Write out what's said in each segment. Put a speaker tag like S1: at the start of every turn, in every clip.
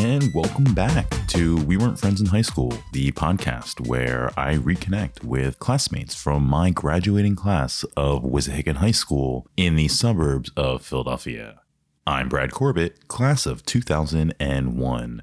S1: and welcome back to We Weren't Friends in High School, the podcast where I reconnect with classmates from my graduating class of Wissahickon High School in the suburbs of Philadelphia. I'm Brad Corbett, class of 2001.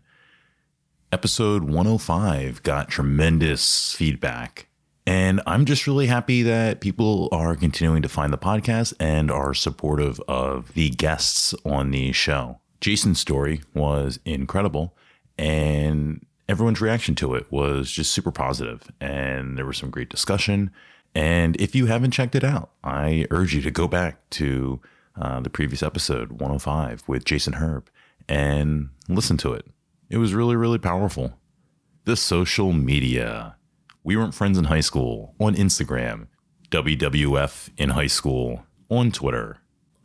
S1: Episode 105 got tremendous feedback. And I'm just really happy that people are continuing to find the podcast and are supportive of the guests on the show. Jason's story was incredible, and everyone's reaction to it was just super positive, and there was some great discussion. And if you haven't checked it out, I urge you to go back to uh, the previous episode 105 with Jason Herb and listen to it. It was really, really powerful. The social media. We weren't friends in high school on Instagram, WWF in high school on Twitter,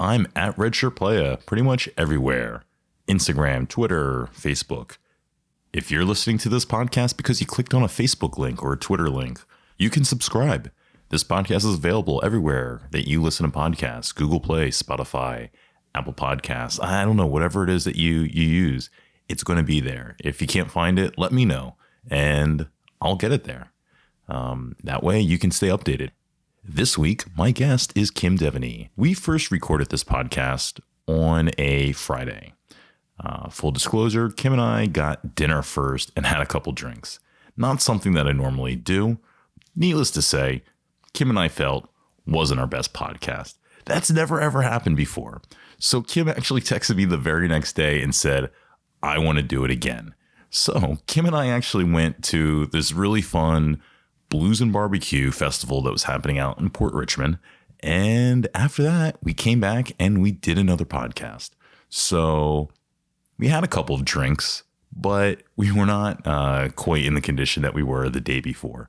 S1: I'm at Redshirt Playa pretty much everywhere Instagram, Twitter, Facebook. If you're listening to this podcast because you clicked on a Facebook link or a Twitter link, you can subscribe. This podcast is available everywhere that you listen to podcasts Google Play, Spotify, Apple Podcasts. I don't know, whatever it is that you, you use, it's going to be there. If you can't find it, let me know and I'll get it there. Um, that way you can stay updated. This week, my guest is Kim Devaney. We first recorded this podcast on a Friday. Uh, full disclosure, Kim and I got dinner first and had a couple drinks. Not something that I normally do. Needless to say, Kim and I felt wasn't our best podcast. That's never ever happened before. So Kim actually texted me the very next day and said, I want to do it again. So Kim and I actually went to this really fun Blues and Barbecue Festival that was happening out in Port Richmond. And after that, we came back and we did another podcast. So we had a couple of drinks, but we were not uh, quite in the condition that we were the day before.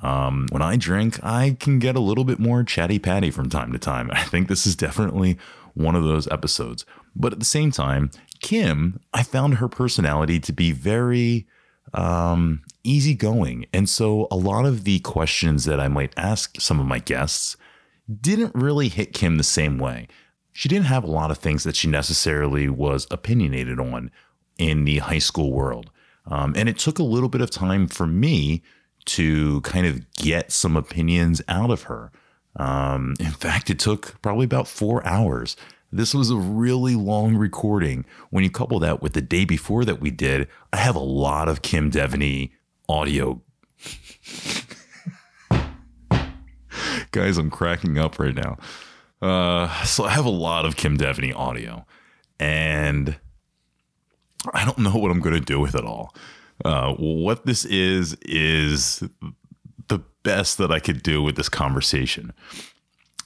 S1: Um, when I drink, I can get a little bit more chatty patty from time to time. I think this is definitely one of those episodes. But at the same time, Kim, I found her personality to be very um, easygoing. And so a lot of the questions that I might ask some of my guests didn't really hit Kim the same way. She didn't have a lot of things that she necessarily was opinionated on in the high school world. Um, and it took a little bit of time for me to kind of get some opinions out of her. Um, in fact, it took probably about four hours this was a really long recording. When you couple that with the day before that we did, I have a lot of Kim Devaney audio. Guys, I'm cracking up right now. Uh, so I have a lot of Kim Devaney audio, and I don't know what I'm going to do with it all. Uh, what this is is the best that I could do with this conversation.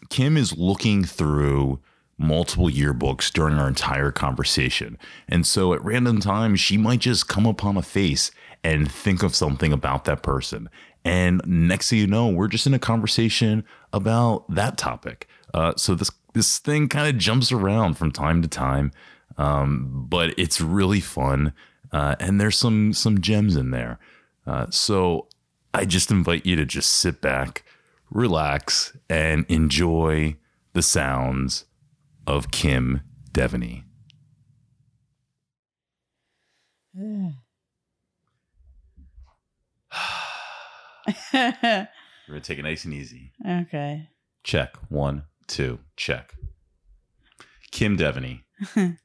S1: Kim is looking through multiple yearbooks during our entire conversation. And so at random times, she might just come upon a face and think of something about that person. And next thing you know, we're just in a conversation about that topic. Uh, so this this thing kind of jumps around from time to time, um, but it's really fun, uh, and there's some some gems in there. Uh, so I just invite you to just sit back, relax, and enjoy the sounds of Kim Devaney. We're gonna take it nice and easy.
S2: Okay.
S1: Check. One, two, check. Kim Devaney.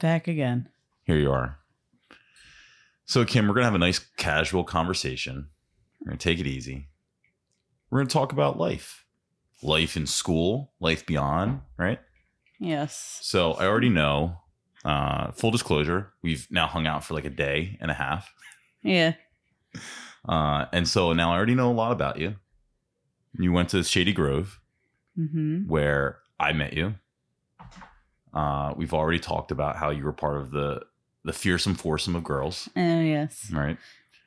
S2: Back again.
S1: Here you are. So, Kim, we're gonna have a nice casual conversation. We're gonna take it easy. We're gonna talk about life. Life in school, life beyond, right?
S2: Yes.
S1: So I already know. Uh, full disclosure, we've now hung out for like a day and a half.
S2: Yeah.
S1: Uh, and so now I already know a lot about you. You went to Shady Grove,
S2: mm-hmm.
S1: where I met you. Uh, we've already talked about how you were part of the the fearsome foursome of girls.
S2: Oh yes.
S1: Right.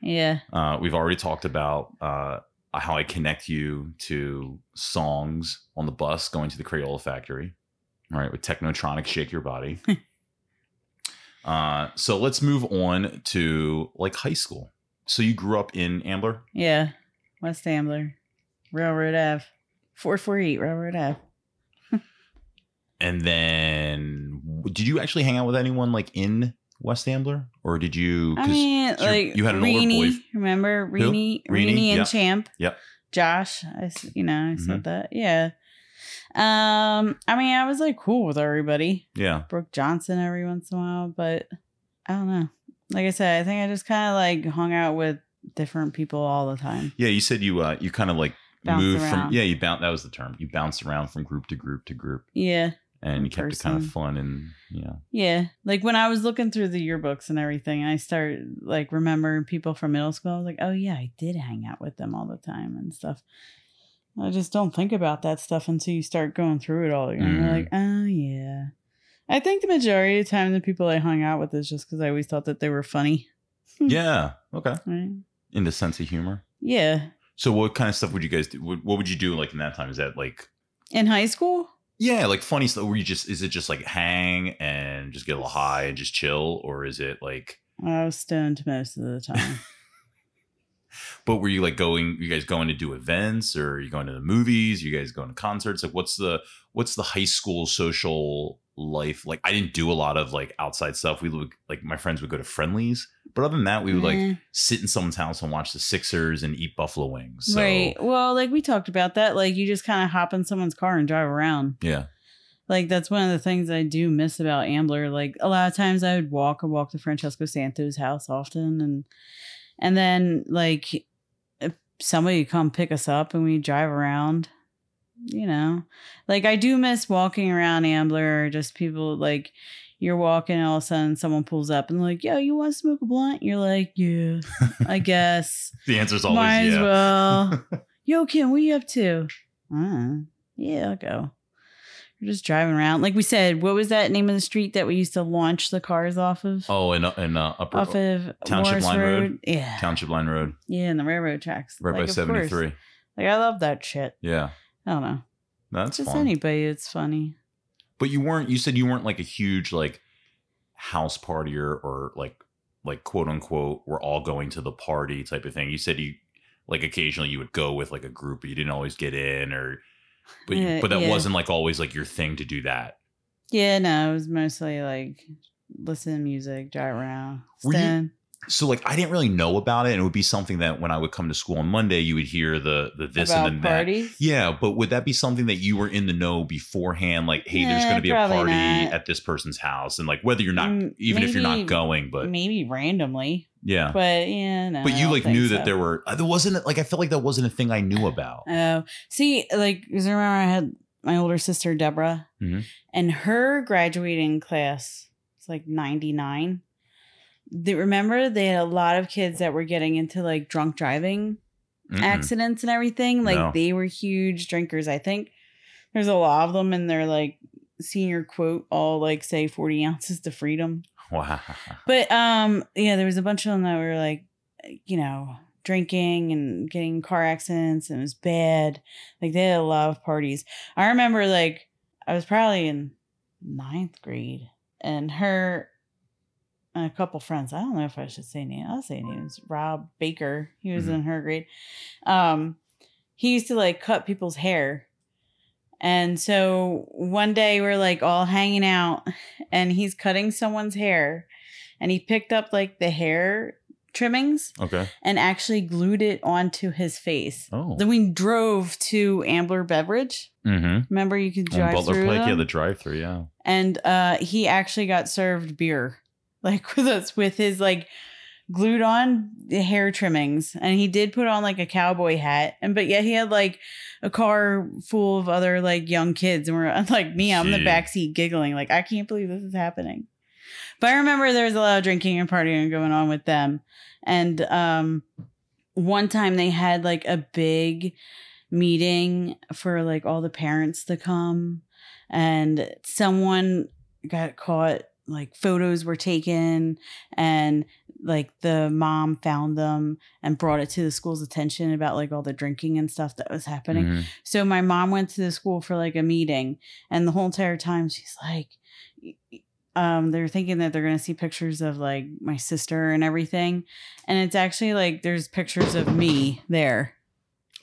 S2: Yeah.
S1: Uh, we've already talked about uh, how I connect you to songs on the bus going to the Crayola factory. All right, with Technotronic Shake Your Body. uh, so let's move on to like high school. So you grew up in Ambler?
S2: Yeah, West Ambler, Railroad Ave, 448 Railroad Ave.
S1: and then did you actually hang out with anyone like in West Ambler, or did you?
S2: I mean, like
S1: you had an older boy.
S2: remember
S1: Who?
S2: Reenie,
S1: Reenie?
S2: And
S1: Yep.
S2: Champ.
S1: Yep.
S2: Josh, I, you know, I said that. Yeah. Um, I mean, I was like cool with everybody.
S1: Yeah.
S2: Brooke Johnson every once in a while, but I don't know. Like I said, I think I just kind of like hung out with different people all the time.
S1: Yeah, you said you uh you kind of like
S2: Bounced
S1: moved from
S2: around.
S1: yeah you bounce that was the term you bounced around from group to group to group
S2: Yeah.
S1: and you kept it kind of fun and yeah
S2: Yeah. Like when I was looking through the yearbooks and everything, I started like remembering people from middle school. I was like, oh yeah, I did hang out with them all the time and stuff. I just don't think about that stuff until you start going through it all again. You're
S1: Mhm.
S2: like, oh yeah. I think the majority of the time the people I hung out with is just because I always thought that they were funny.
S1: yeah okay
S2: Right?
S1: in the sense of humor.
S2: Yeah.
S1: So what kind of stuff would you guys do? What, what would you do like in that time? Is that like
S2: In high school?
S1: yeah like funny stuff? Where you just is it just like hang and just get a little high and just chill, or is it like?
S2: I was stoned most of the time.
S1: But were you like going? You guys going to do events, or are you going to the movies? You guys going to concerts? Like what's the what's the high school social life like? I didn't do a lot of like outside stuff. We would like my friends would go to friendlies, but other than that, we would like
S2: Eh.
S1: sit in someone's house and watch the Sixers and eat buffalo wings. So,
S2: Right. Well, like we talked about that. Like you just kind of hop in someone's car and drive around.
S1: Yeah.
S2: Like that's one of the things I do miss about Ambler. Like a lot of times I would walk and walk to Francesco Santos' house often and and then like if somebody come pick us up and we drive around. You know. Like I do miss walking around Ambler or just people like you're walking and all of a sudden someone pulls up and like, yo, you want to smoke a blunt? You're like, yeah, I guess.
S1: The answer's always
S2: Might as well. Yo, Kim, what you up to? Uh, yeah, I'll go. We're just driving around. Like we said, what was that name of the street that we used to launch the cars off of?
S1: Oh, and and uh, upper
S2: off of
S1: Township
S2: Morris
S1: Line Road?
S2: Yeah.
S1: Township Line Road,
S2: yeah, and the railroad tracks.
S1: right
S2: Like,
S1: by seventy three. course.
S2: Like I love that shit.
S1: Yeah,
S2: I don't know.
S1: that's
S2: just
S1: fun.
S2: anybody, it's funny.
S1: But you weren't. You said you weren't like a huge like house partier or like like quote unquote we're all going to the party type of thing. You said you like occasionally you would go with like a group, but you didn't always get in or. But you,
S2: Uh,
S1: but that
S2: yeah.
S1: wasn't like always like your thing to do that.
S2: Yeah, no, it was mostly like listen to music, drive around,
S1: Were you-
S2: stand.
S1: So like I didn't really know about it, and it would be something that when I would come to school on Monday, you would hear the the this
S2: about
S1: and then that. Yeah, but would that be something that you were in the know beforehand? Like, hey, there's going to be a party
S2: not.
S1: at this person's house, and like whether you're not,
S2: Mm,
S1: even if you're not going, but
S2: maybe randomly,
S1: yeah.
S2: but yeah, no.
S1: But you like knew
S2: so.
S1: that there were uh, there wasn't like I felt like that wasn't a thing I knew about.
S2: Oh, see, like, I remember I had my older sister Deborah,
S1: Mhm.
S2: and her graduating class was like ninety nine. They remember they had a lot of kids that were getting into like drunk driving
S1: Mm-mm.
S2: accidents and everything. Like
S1: No.
S2: they were huge drinkers. I think there's a lot of them, and they're like senior quote all like say forty ounces to freedom.
S1: Wow.
S2: But um, yeah, there was a bunch of them that were like, you know, drinking and getting car accidents, and it was bad. Like they had a lot of parties. I remember like I was probably in ninth grade, and her and a couple friends. I don't know if I should say name. I'll say names. Rob Baker. He was
S1: Mhm.
S2: in her grade. Um, he used to like cut people's hair. And so one day we're like all hanging out and he's cutting someone's hair and he picked up like the hair trimmings
S1: Okay.
S2: and actually glued it onto his face.
S1: Oh.
S2: Then we drove to Ambler Beverage.
S1: Mm-hmm.
S2: Remember you could drive
S1: Butler
S2: through
S1: Pike, yeah, the drive-through, yeah.
S2: and uh he actually got served beer like with us with his like glued on the hair trimmings. And he did put on like a cowboy hat. And but yet he had like a car full of other like young kids. And we're like me i'm in the backseat giggling. Like i can't believe this is happening. But i remember there was a lot of drinking and partying going on with them. And um one time they had like a big meeting for like all the parents to come. And someone got caught like photos were taken and like the mom found them and brought it to the school's attention about like all the drinking and stuff that was happening.
S1: Mhm.
S2: so my mom went to the school for like a meeting and the whole entire time she's like um they're thinking that they're going to see pictures of like my sister and everything. And it's actually like there's pictures of me there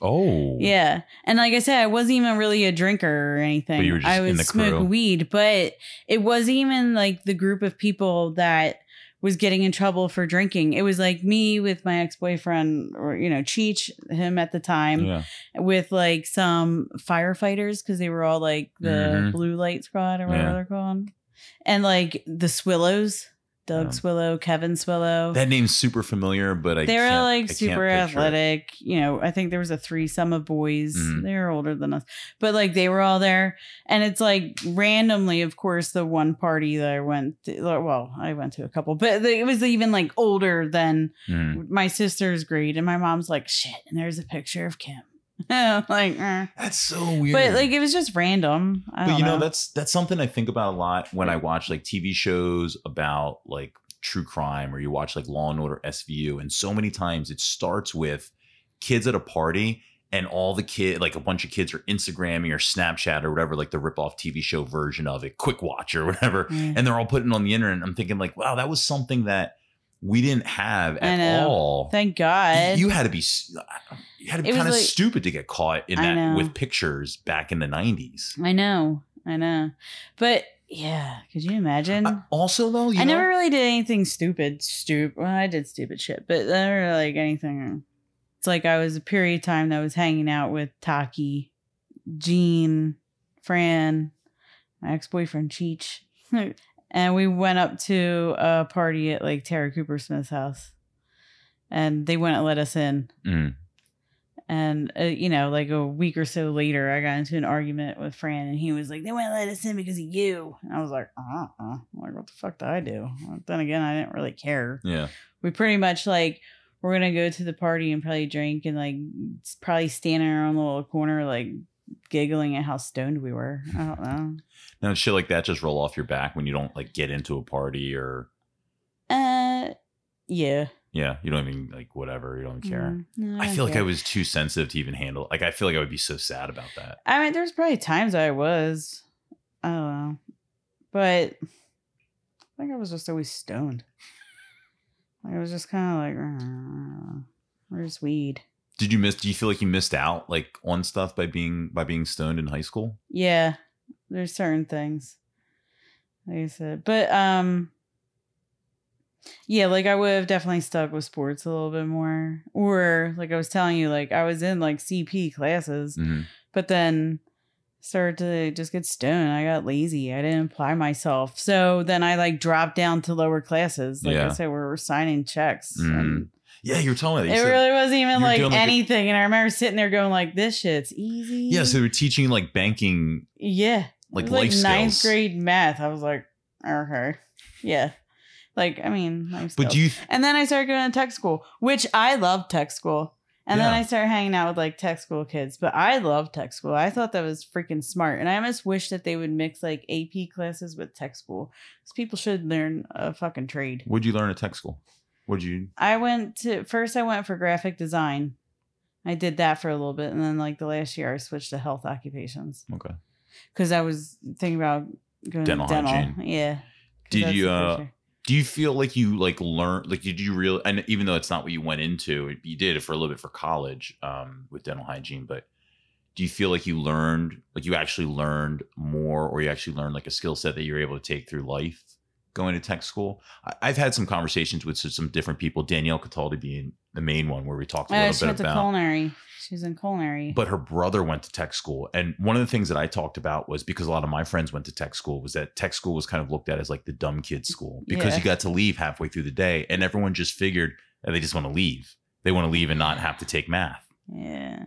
S1: Oh.
S2: yeah. And like I said, I wasn't even really a drinker or anything.
S1: But you were just
S2: I
S1: in
S2: would
S1: the
S2: smoke
S1: crew.
S2: weed, but it wasn't even like the group of people that was getting in trouble for drinking. It was like me with my ex boyfriend, or you know, Cheech, him at the time,
S1: yeah.
S2: with like some firefighters because they were all like the
S1: Mhm.
S2: blue light squad or whatever
S1: Yeah.
S2: they're called, and like the Swillows, Doug. Swillow, Kevin Swillow.
S1: That name's super familiar, but I
S2: they were
S1: can't- I
S2: like
S1: can't
S2: super
S1: picture it.
S2: athletic. You know, I think there was a threesome of boys.
S1: Mhm.
S2: They were older than us, but like they were all there. And it's like randomly, of course, the one party that I went to, well, I went to a couple, but it was even like older than
S1: Mhm.
S2: my sister's grade. And my mom's like, shit. And there's a picture of Kim. Like, eh.
S1: That's so weird.
S2: but like it was just random. I
S1: but you know,
S2: know.
S1: that's that's something I think about a lot when I watch like TV shows about like true crime or you watch like Law and Order SVU and so many times it starts with kids at a party and all the kid like a bunch of kids are Instagramming or Snapchat or whatever like the rip off TV show version of it quick watch or whatever
S2: Yeah.
S1: and they're all putting it on the internet and I'm thinking like wow that was something that we didn't have at all
S2: Thank God.
S1: you had to be you had to be kind of
S2: like-
S1: stupid to get caught in
S2: I
S1: that
S2: know.
S1: with pictures back in the 90s
S2: I know. I know. But yeah, could you imagine?
S1: Uh, also though you
S2: I
S1: know,
S2: never really did anything stupid. Stupid. Well, I did stupid shit, but never like anything. It's like I was a period of time that I was hanging out with Taki, Jean, Fran, my ex boyfriend Cheech, and we went up to a party at like Tara Cooper Smith's house, and they wouldn't let us in.
S1: Mm.
S2: And uh, you know, like a week or so later, I got into an argument with Fran, and he was like, "They wouldn't let us in because of you." And I was like, "Uh, uh like what the fuck did I do?" Well, then again, I didn't really care.
S1: yeah
S2: We pretty much like we're gonna go to the party and probably drink and like probably stand in our own little corner, like giggling at how stoned we were. I don't know.
S1: Now shit like that just roll off your back when you don't like get into a party or
S2: Uh, yeah.
S1: yeah, you don't even like whatever, you don't care.
S2: Mm, no,
S1: I
S2: don't
S1: feel like I was too sensitive to even handle. Like I feel like I would be so sad about that.
S2: I mean, there's probably times I was. I don't know. But I think I was just always stoned. Like, I was just kind of like, "Uh, where's weed?
S1: Did you miss? Do you feel like you missed out like on stuff by being by being stoned in high school?
S2: Yeah, there's certain things. Like I said, but um, yeah, like I would have definitely stuck with sports a little bit more, or like I was telling you, like I was in like CP classes,
S1: Mhm.
S2: but then started to just get stoned. I got lazy. I didn't apply myself, so then I like dropped down to lower classes. Like
S1: Yeah.
S2: I said, we were signing checks. And mm.
S1: Yeah, you were telling me that.
S2: it
S1: You said-
S2: really wasn't even like
S1: like, a-
S2: anything, and I remember sitting there going like, "This shit's easy."
S1: yeah, so they were teaching like banking,
S2: Yeah.
S1: like
S2: It
S1: life
S2: ninth
S1: skills.
S2: grade math. I was like, okay. Yeah. Like, I mean,
S1: But do you?
S2: and then I started going to tech school, which I love tech school. And then I started hanging out with like tech school kids. But I love tech school. I thought that was freaking smart. And I almost wish that they would mix like AP classes with tech school. Because people should learn a fucking trade.
S1: What'd you learn at tech school? What'd you?
S2: I went to first I went for graphic design. I did that for a little bit. And then like the last year I switched to health occupations.
S1: Okay.
S2: because I was thinking about going
S1: Dental
S2: to dental.
S1: hygiene.
S2: Yeah.
S1: Did you, uh,
S2: future.
S1: Do you feel like you like learn like did you real and even though it's not what you went into, you did it for a little bit for college um, with dental hygiene, but do you feel like you learned like you actually learned more or you actually learned like a skill set that you're able to take through life going to tech school? I, I've had some conversations with some different people, Danielle Cataldi being the main one where we talked a
S2: Oh,
S1: little
S2: she
S1: bit
S2: went to culinary. She was in culinary.
S1: but her brother went to tech school and one of the things that i talked about was because a lot of my friends went to tech school was that tech school was kind of looked at as like the dumb kid school because
S2: Yeah.
S1: you got to leave halfway through the day and everyone just figured that they just want to leave they want to leave and not have to take math
S2: yeah.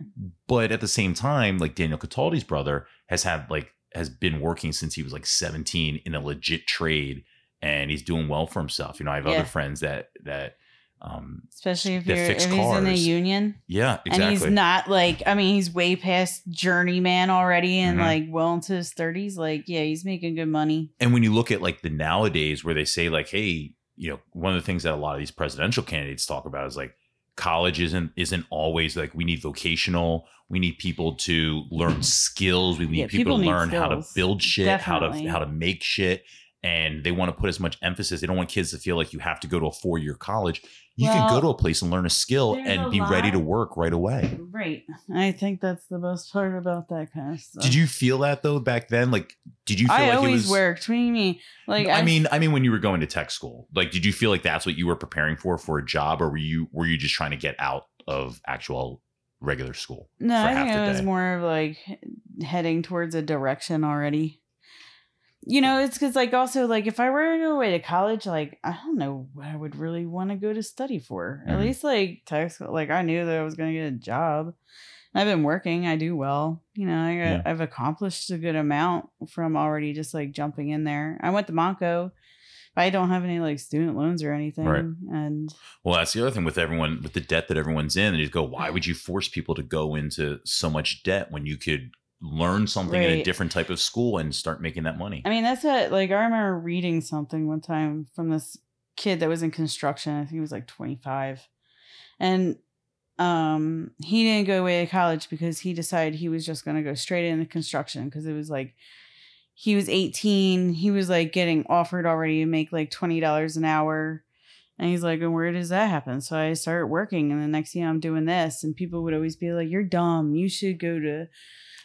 S1: but at the same time like danielle cataldi's brother has had like has been working since he was like 17 in a legit trade and he's doing well for himself you know i have
S2: Yeah.
S1: other friends that that um
S2: Especially if you're if he's in a union
S1: yeah exactly
S2: and he's not like I mean he's way past journeyman already and
S1: Mhm.
S2: like well into his thirties. Like yeah, he's making good money.
S1: and when you look at like the nowadays where they say like hey you know one of the things that a lot of these presidential candidates talk about is like college isn't isn't always like we need vocational we need people to learn skills we need
S2: Yeah,
S1: people,
S2: people
S1: to learn how to build shit how to how to make shit and they want to put as much emphasis they don't want kids to feel like you have to go to a four-year college you can go to a place and learn a skill and
S2: a
S1: be ready to work right away.
S2: Right. I think that's the best part about that kind of stuff.
S1: Did you feel that though back then? Like, did you feel
S2: I
S1: like
S2: always
S1: it was?
S2: worked. What do you mean? Like
S1: I mean, I mean, when you were going to tech school, like, did you feel like that's what you were preparing for for a job, or were you were you just trying to get out of actual regular school?
S2: no, I think it was more of like heading towards a direction already. You know, it's because like also like if I were to go away to college, like I don't know what I would really want to go to study for. At
S1: Mhm.
S2: least like tech school, like I knew that I was going to get a job. I've been working. I do well. You know, I,
S1: yeah.
S2: I've accomplished a good amount from already just like jumping in there. I went to Monco. I don't have any like student loans or anything.
S1: Right.
S2: And
S1: Well, that's the other thing with everyone with the debt that everyone's in. And you go, why would you force people to go into so much debt when you could learn something in a different type of school and start making that money?
S2: I mean, that's what like I remember reading something one time from this kid that was in construction. I think he was like 25. And um he didn't go away to college because he decided he was just going to go straight into construction because it was like he was 18, he was like getting offered already to make like $20 an hour. And he's like, and where does that happen? So I started working, and the next thing I'm doing this, and people would always be like, "You're dumb. You should go to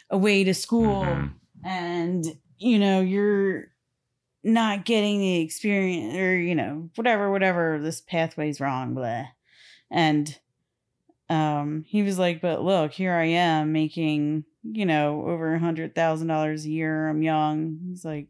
S2: away to school."
S1: Mhm.
S2: and you know you're not getting the experience or you know whatever whatever this pathway's wrong blah and um he was like but look here i am making you know over a hundred thousand dollars a year i'm young he's like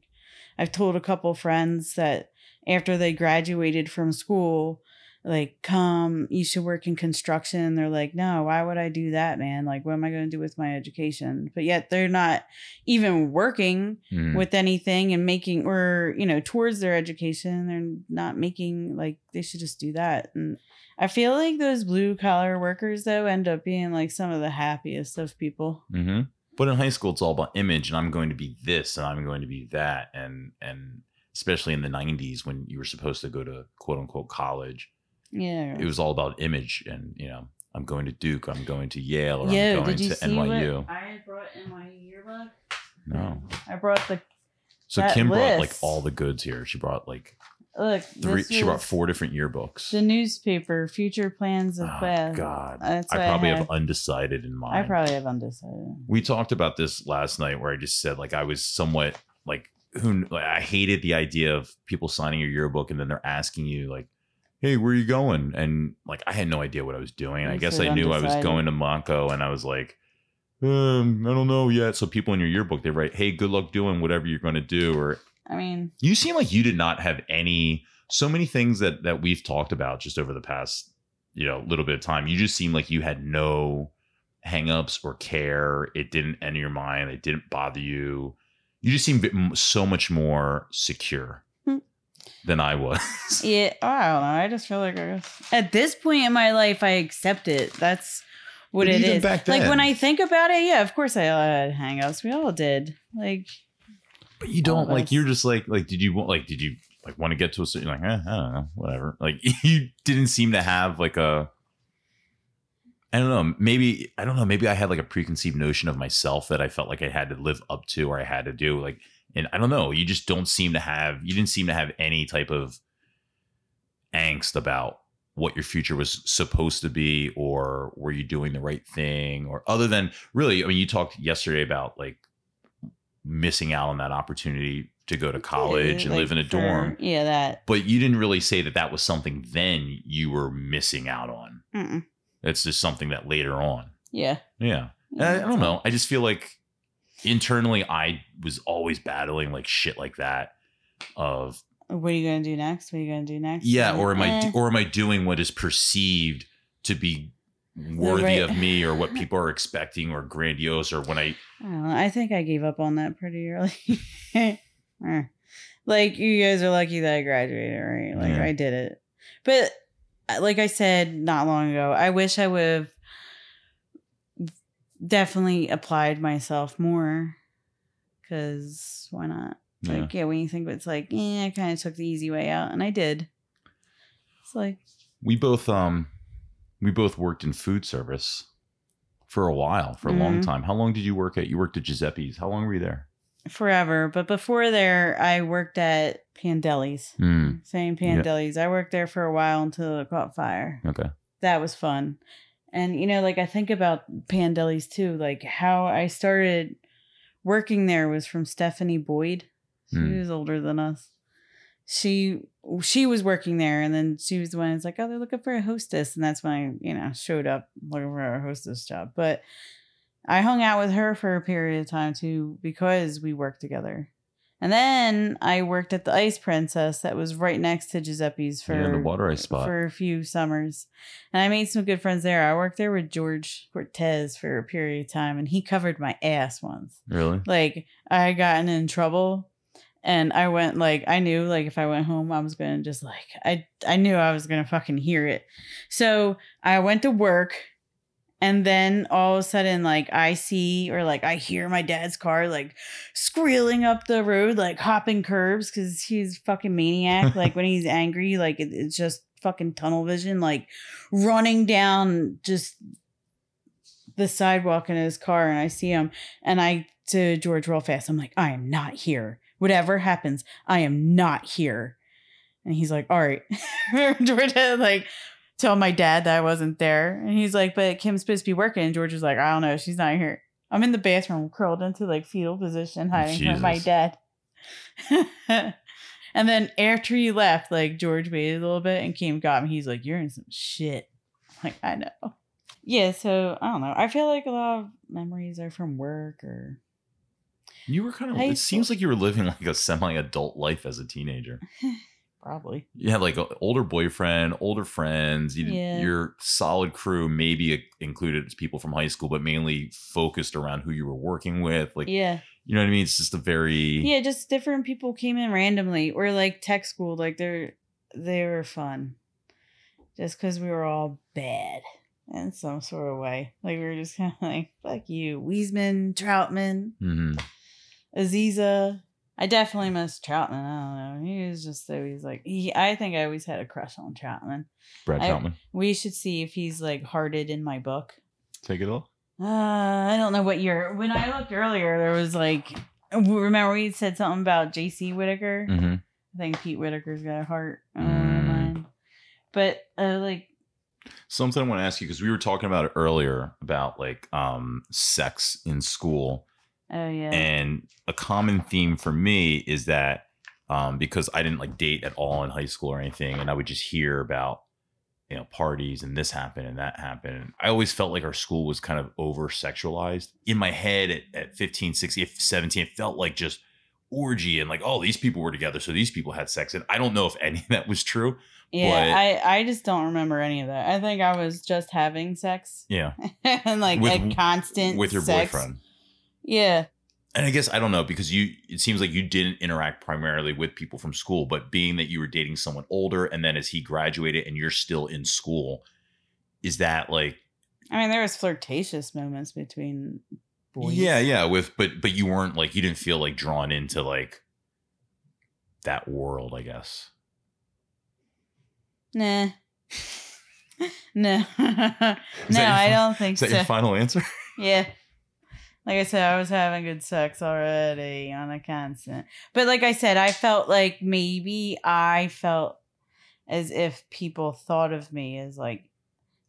S2: i've told a couple friends that after they graduated from school like come you should work in construction they're like no why would i do that man? Like what am i going to do with my education? But yet they're not even working
S1: Mhm.
S2: with anything and making or you know towards their education they're not making like they should just do that. And i feel like those blue collar workers though end up being like some of the happiest of people.
S1: Hmm But in high school, it's all about image, and I'm going to be this, and I'm going to be that, and and especially in the '90s when you were supposed to go to quote unquote college,
S2: yeah
S1: it was all about image, and you know, I'm going to Duke, I'm going to Yale, or I'm
S2: yeah
S1: going
S2: did you
S1: to
S2: see
S1: NYU.
S2: what i brought in my yearbook
S1: No,
S2: i brought the
S1: so
S2: That
S1: Kim brought like all the goods here. She brought like
S2: look
S1: three. She brought four different yearbooks.
S2: the newspaper future plans of
S1: Oh,
S2: class
S1: God,
S2: that's
S1: I probably
S2: I
S1: have
S2: have.
S1: undecided in mind.
S2: i probably have undecided
S1: we talked about this last night where I just said like I was somewhat like who like, I hated the idea of people signing your yearbook and then they're asking you like, "Hey, where are you going?" And like I had no idea what I was doing. I guess I knew I was going to Monco and I was like, um, I don't know yet. So people in your yearbook they write, "Hey, good luck doing whatever you're going to do." Or
S2: i mean
S1: you seem like you did not have any so many things that that we've talked about just over the past you know little bit of time you just seem like you had no hangups or care it didn't enter your mind it didn't bother you you just seem so much more secure. Than i was
S2: Yeah, I don't know. I just feel like I guess at this point in my life, I accept it. That's what
S1: But
S2: it
S1: even
S2: is.
S1: back
S2: like when I think about it, yeah, of course I had hangouts. We all did. Like,
S1: but you don't like you're just like like did you want like did you like want to get to a certain like eh, i don't know whatever like you didn't seem to have like a I don't know. Maybe I don't know. Maybe I had like a preconceived notion of myself that I felt like I had to live up to or I had to do. Like, and I don't know. You just don't seem to have. You didn't seem to have any type of angst about what your future was supposed to be, or were you doing the right thing, or other than really. I mean, you talked yesterday about like missing out on that opportunity to go to college and
S2: like
S1: live in a
S2: for-
S1: dorm,
S2: Yeah, that.
S1: but you didn't really say that that was something then you were missing out on.
S2: Mm-mm.
S1: It's just something that later on.
S2: Yeah.
S1: Yeah. And I, I don't know. I just feel like internally I was always battling like shit like that of
S2: What are you gonna do next? What are you gonna do next?
S1: yeah, or am I
S2: eh,
S1: or am I doing what is perceived to be worthy
S2: right-
S1: of me or what people are expecting or grandiose or when I
S2: I don't know. I think I gave up on that pretty early. Like you guys are lucky that I graduated, right? Like
S1: Yeah.
S2: I did it. But uh, like I said not long ago, I wish I would have definitely applied myself more. Cause why not?
S1: yeah.
S2: Like, yeah, when you think it's like, yeah, I kind of took the easy way out, and I did. It's like,
S1: we both um we both worked in food service for a while, for a long
S2: Mhm.
S1: time. How long did you work at you worked at Giuseppe's? How long were you there?
S2: forever. But before there, I worked at Pandeli's.
S1: Hmm.
S2: Same
S1: Yeah.
S2: Pandeli's. I worked there for a while until it caught fire.
S1: Okay.
S2: That was fun. And you know, like I think about Pandeli's too, like how I started working there was from Stephanie Boyd. She
S1: Hmm.
S2: was older than us. She she was working there and then she was the one who's like, Oh, they're looking for a hostess. And that's when I, you know, showed up looking for a hostess job. But I hung out with her for a period of time too because we worked together. And then I worked at the Ice Princess that was right next to Giuseppe's for
S1: Yeah, the water ice spot.
S2: for a few summers. And I made some good friends there. I worked there with George Cortez for a period of time and he covered my ass once.
S1: really?
S2: Like I had gotten in trouble and I went like I knew like if I went home I was gonna just like I I knew I was gonna fucking hear it. So I went to work and then all of a sudden like I see or like I hear my dad's car like squealing up the road, like hopping curbs because he's fucking maniac. like when he's angry, like it, it's just fucking tunnel vision, like running down just the sidewalk in his car and I see him and I to George real fast. I'm like, I am not here. Whatever happens, I am not here. And he's like, All right. George had like tell my dad that I wasn't there. And he's like, But Kim's supposed to be working. And George was like, I don't know, she's not here. I'm in the bathroom curled into like fetal position, hiding from my dad. and then after he left, like George waited a little bit and came got me. He's like, You're in some shit. I'm like, I know. Yeah, so I don't know. I feel like a lot of memories are from work or
S1: You were kind of.
S2: High
S1: It seems like you were living like a semi-adult life as a teenager.
S2: probably.
S1: You had like an older boyfriend, older friends. You,
S2: Yeah.
S1: Your solid crew maybe included people from high school, but mainly focused around who you were working with. Like,
S2: Yeah.
S1: you know what I mean? It's just a very.
S2: Yeah, just different people came in randomly or like tech school. Like they're they were fun. Just because we were all bad in some sort of way. Like we were just kind of like, fuck you. Wiesman, Troutman,
S1: mm-hmm.
S2: Aziza. I definitely miss Troutman. I don't know. He was just so he's like he I think I always had a crush on Troutman.
S1: Brad
S2: I-
S1: Troutman.
S2: We should see if he's like hearted in my book.
S1: Take it all.
S2: Uh, I don't know what year. When I looked earlier, there was like, remember we said something about J.C. Whitaker.
S1: hmm
S2: I think Pete Whitaker's got a heart
S1: Mm.
S2: But uh, like,
S1: Something I want to ask you because we were talking about it earlier about like um sex in school.
S2: Oh yeah,
S1: And a common theme for me is that um, because I didn't like date at all in high school or anything, and I would just hear about you know parties and this happened and that happened. I always felt like our school was kind of over sexualized. In my head at, at 15, 16, 17, it felt like just orgy and like, oh, these people were together, so these people had sex. And I don't know if any of that was true.
S2: yeah.
S1: but-
S2: I I just don't remember any of that. I think I was just having sex
S1: Yeah.
S2: and like
S1: With-
S2: a constant
S1: With your
S2: sex.
S1: boyfriend.
S2: Yeah,
S1: And I guess I don't know because you it seems like you didn't interact primarily with people from school, but being that you were dating someone older and then as he graduated and you're still in school, is that like
S2: I mean there was flirtatious moments between boys.
S1: Yeah, yeah, with but but you weren't like you didn't feel like drawn into like that world, I guess.
S2: Nah. no. no, I don't think so.
S1: Is that
S2: so.
S1: your final answer?
S2: Yeah. Like I said, I was having good sex already on a constant. But like I said, I felt like maybe I felt as if people thought of me as like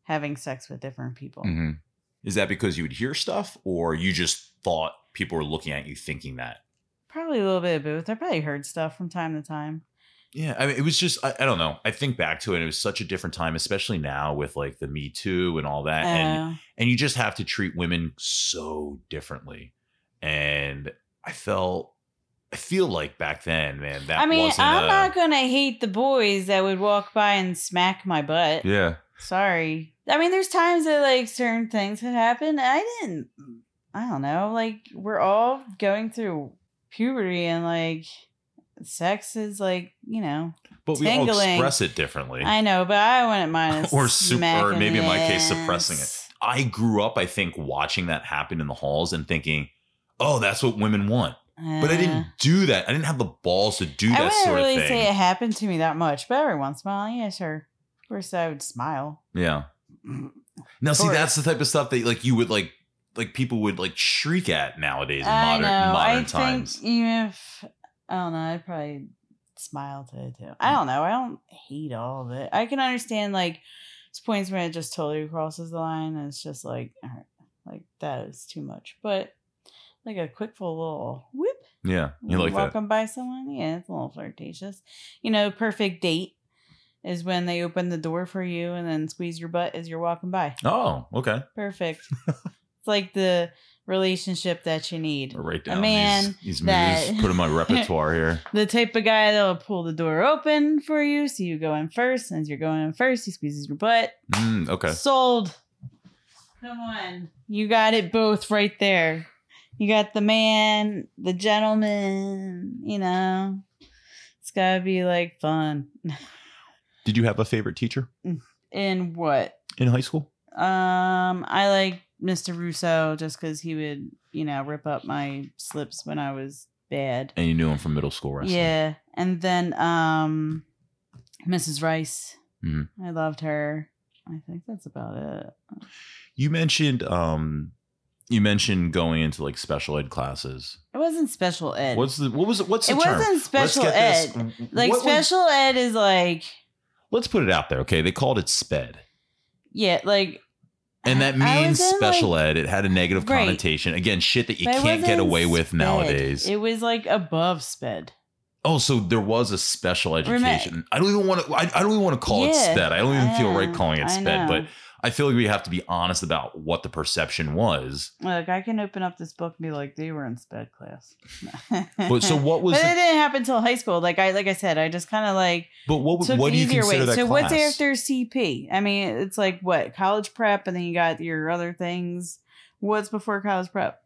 S2: having sex with different people.
S1: Mm-hmm. Is that because you would hear stuff or you just thought people were looking at you thinking that?
S2: Probably a little bit of both. I probably heard stuff from time to time.
S1: Yeah, I mean, it was just I, I don't know. I think back to it, it was such a different time, especially now with like the Me Too and all that, and
S2: Uh,
S1: and you just have to treat women so differently. And I felt, I feel like back then, man, that
S2: I mean. I'm
S1: a-
S2: not gonna hate the boys that would walk by and smack my butt.
S1: Yeah,
S2: Sorry. I mean, there's times that like certain things had happened. I didn't. I don't know. Like we're all going through puberty, and like sex is like you know.
S1: but we all express it differently.
S2: I know, but I wouldn't mind.
S1: Or sup- or maybe in my case, suppressing it. I grew up, I think, watching that happen in the halls and thinking, "Oh, that's what women want." But I
S2: Uh,
S1: didn't do that. I didn't have the balls to do
S2: I
S1: that
S2: wouldn't
S1: sort
S2: really
S1: of thing.
S2: say it happened to me that much, but every once in a while, yeah, sure. Of course, I would smile.
S1: Yeah. Now, see, that's the type of stuff that like you would like like people would like shriek at nowadays in
S2: I
S1: modern
S2: know.
S1: modern
S2: I
S1: times.
S2: think even if I don't know, I'd probably smile to it too. I mm. don't know. I don't hate all of it. I can understand like there's points where it just totally crosses the line and it's just like all right, like that is too much. But like a quick full little whoop
S1: yeah, you like that.
S2: walking by someone, yeah, it's a little flirtatious. You know, perfect date is when they open the door for you and then squeeze your butt as you're walking by.
S1: Oh, okay.
S2: Perfect. it's like the relationship that you need.
S1: I'll write
S2: A man
S1: these, these
S2: that-.
S1: Put in my repertoire here.
S2: The type of guy that'll pull the door open for you so you go in first. And as you're going in first, he squeezes your butt.
S1: Mm, okay.
S2: Sold. Come on. You got it both right there. You got the man, the gentleman, you know. It's gotta be like fun.
S1: Did you have a favorite teacher
S2: In what?
S1: in high school?
S2: Um, I like Mr. Russo just because he would, you know, rip up my slips when I was bad.
S1: And you knew him from middle school wrestling.
S2: Yeah, and then um, Mrs. Rice.
S1: Mhm.
S2: I loved her. I think that's about it.
S1: You mentioned um you mentioned going into like special ed classes.
S2: It wasn't special ed.
S1: What's the what was it what's the
S2: it
S1: term?
S2: wasn't special ed. Like
S1: What
S2: special ed is like
S1: let's put it out there, okay? They called it sped.
S2: yeah, like
S1: And that means special
S2: like-
S1: ed. It had a negative
S2: Right.
S1: connotation. Again, shit that you
S2: but
S1: can't get away with
S2: sped.
S1: nowadays.
S2: It was like above sped.
S1: oh, so there was a special education. I don't even want to. I, I don't even want to call it sped. I don't even feel right calling it sped. But. I feel like we have to be honest about what the perception was.
S2: Look, I can open up this book and be like, they were in sped class.
S1: But so what was?
S2: but
S1: the-
S2: it didn't happen until high school. Like I, like I said, I just kind of like
S1: but what?
S2: took
S1: What do you consider
S2: way.
S1: that
S2: So
S1: class?
S2: what's after CP? I mean, it's like what college prep, and then you got your other things. What's before college prep?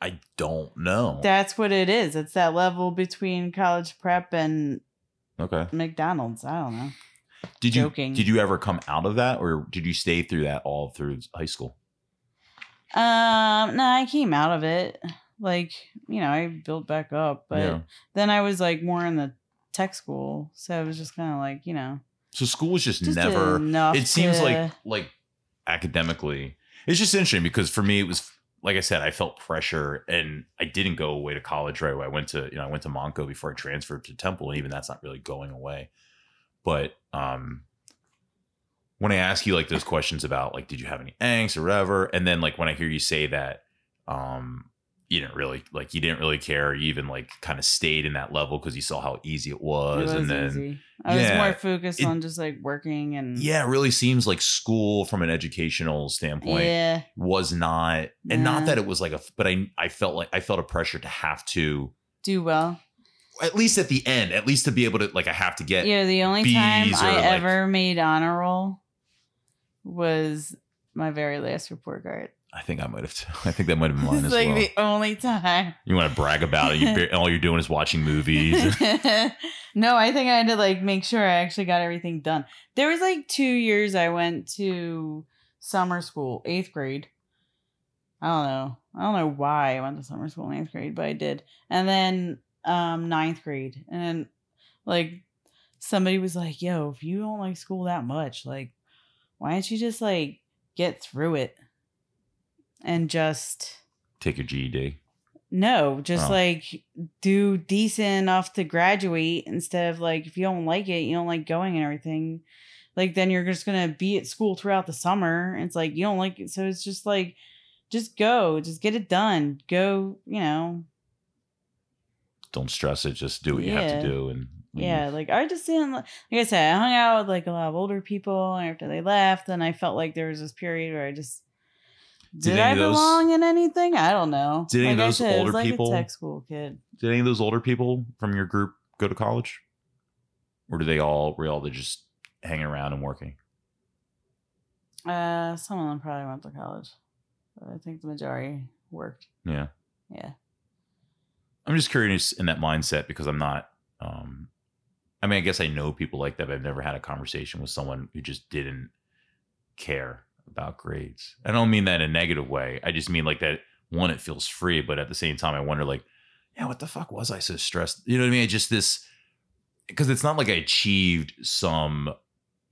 S1: I don't know.
S2: That's what it is. It's that level between college prep and
S1: okay.
S2: McDonald's. I don't know.
S1: Did you
S2: joking.
S1: did you ever come out of that, or did you stay through that all through high school?
S2: Um, no, I came out of it. Like, you know, I built back up, but
S1: Yeah.
S2: then I was like more in the tech school, so it was just kind of like, you know,
S1: So school was just,
S2: just
S1: never.
S2: enough.
S1: It seems
S2: to-
S1: like like academically, it's just interesting because for me it was like I said, I felt pressure, and I didn't go away to college right away. I went to you know I went to Monco before I transferred to Temple, and even that's not really going away. But um, when I ask you like those questions about like did you have any angst or whatever, and then like when I hear you say that um you didn't really like you didn't really care, you even like kind of stayed in that level because you saw how easy it
S2: it
S1: was,
S2: was
S1: and then
S2: easy. I was more focused
S1: it-
S2: on just like working and
S1: yeah, it really seems like school from an educational standpoint
S2: yeah,
S1: was not, and not that it was like a, but I I felt like I felt a pressure to have to
S2: do well.
S1: At least at the end, at least to be able to like I have to get
S2: Yeah, the only time I
S1: like-
S2: ever made honor roll was my very last report card.
S1: I think I might have. I think that might have been mine as
S2: like
S1: well.
S2: the only time.
S1: you want to brag about it? You bar- all you're doing is watching movies.
S2: no, I think I had to like make sure I actually got everything done. There was like two years I went to summer school, eighth grade. I don't know. I don't know why I went to summer school in eighth grade, but I did. And then um ninth grade. And then like somebody was like, yo, if you don't like school that much, like why don't you just like get through it and just
S1: Take your GED.
S2: no, just
S1: Oh.
S2: like do decent enough to graduate instead of like if you don't like it, you don't like going and everything. Like then you're just gonna be at school throughout the summer. It's like you don't like it, so it's just like just go, just get it done. Go, you know.
S1: Don't stress it. Just do what you have to do. And
S2: Yeah, like I just didn't like like I said, I hung out with like a lot of older people and after they left, and I felt like there was this period where I just
S1: Did
S2: did, I
S1: those-
S2: belong in anything? I don't know.
S1: Did any of
S2: Like
S1: those
S2: said,
S1: older
S2: like
S1: people-
S2: tech school kid?
S1: Did any of those older people from your group go to college, or do they all were all they just hanging around and working?
S2: Uh, some of them probably went to college, but I think the majority worked.
S1: Yeah.
S2: Yeah,
S1: I'm just curious in that mindset because I'm not. Um, I mean, I guess I know people like that, but I've never had a conversation with someone who just didn't care about grades. I don't mean that in a negative way. I just mean like that. One, it feels free, but at the same time, I wonder, like, yeah, what the fuck was I so stressed? You know what I mean? Just this because it's not like I achieved some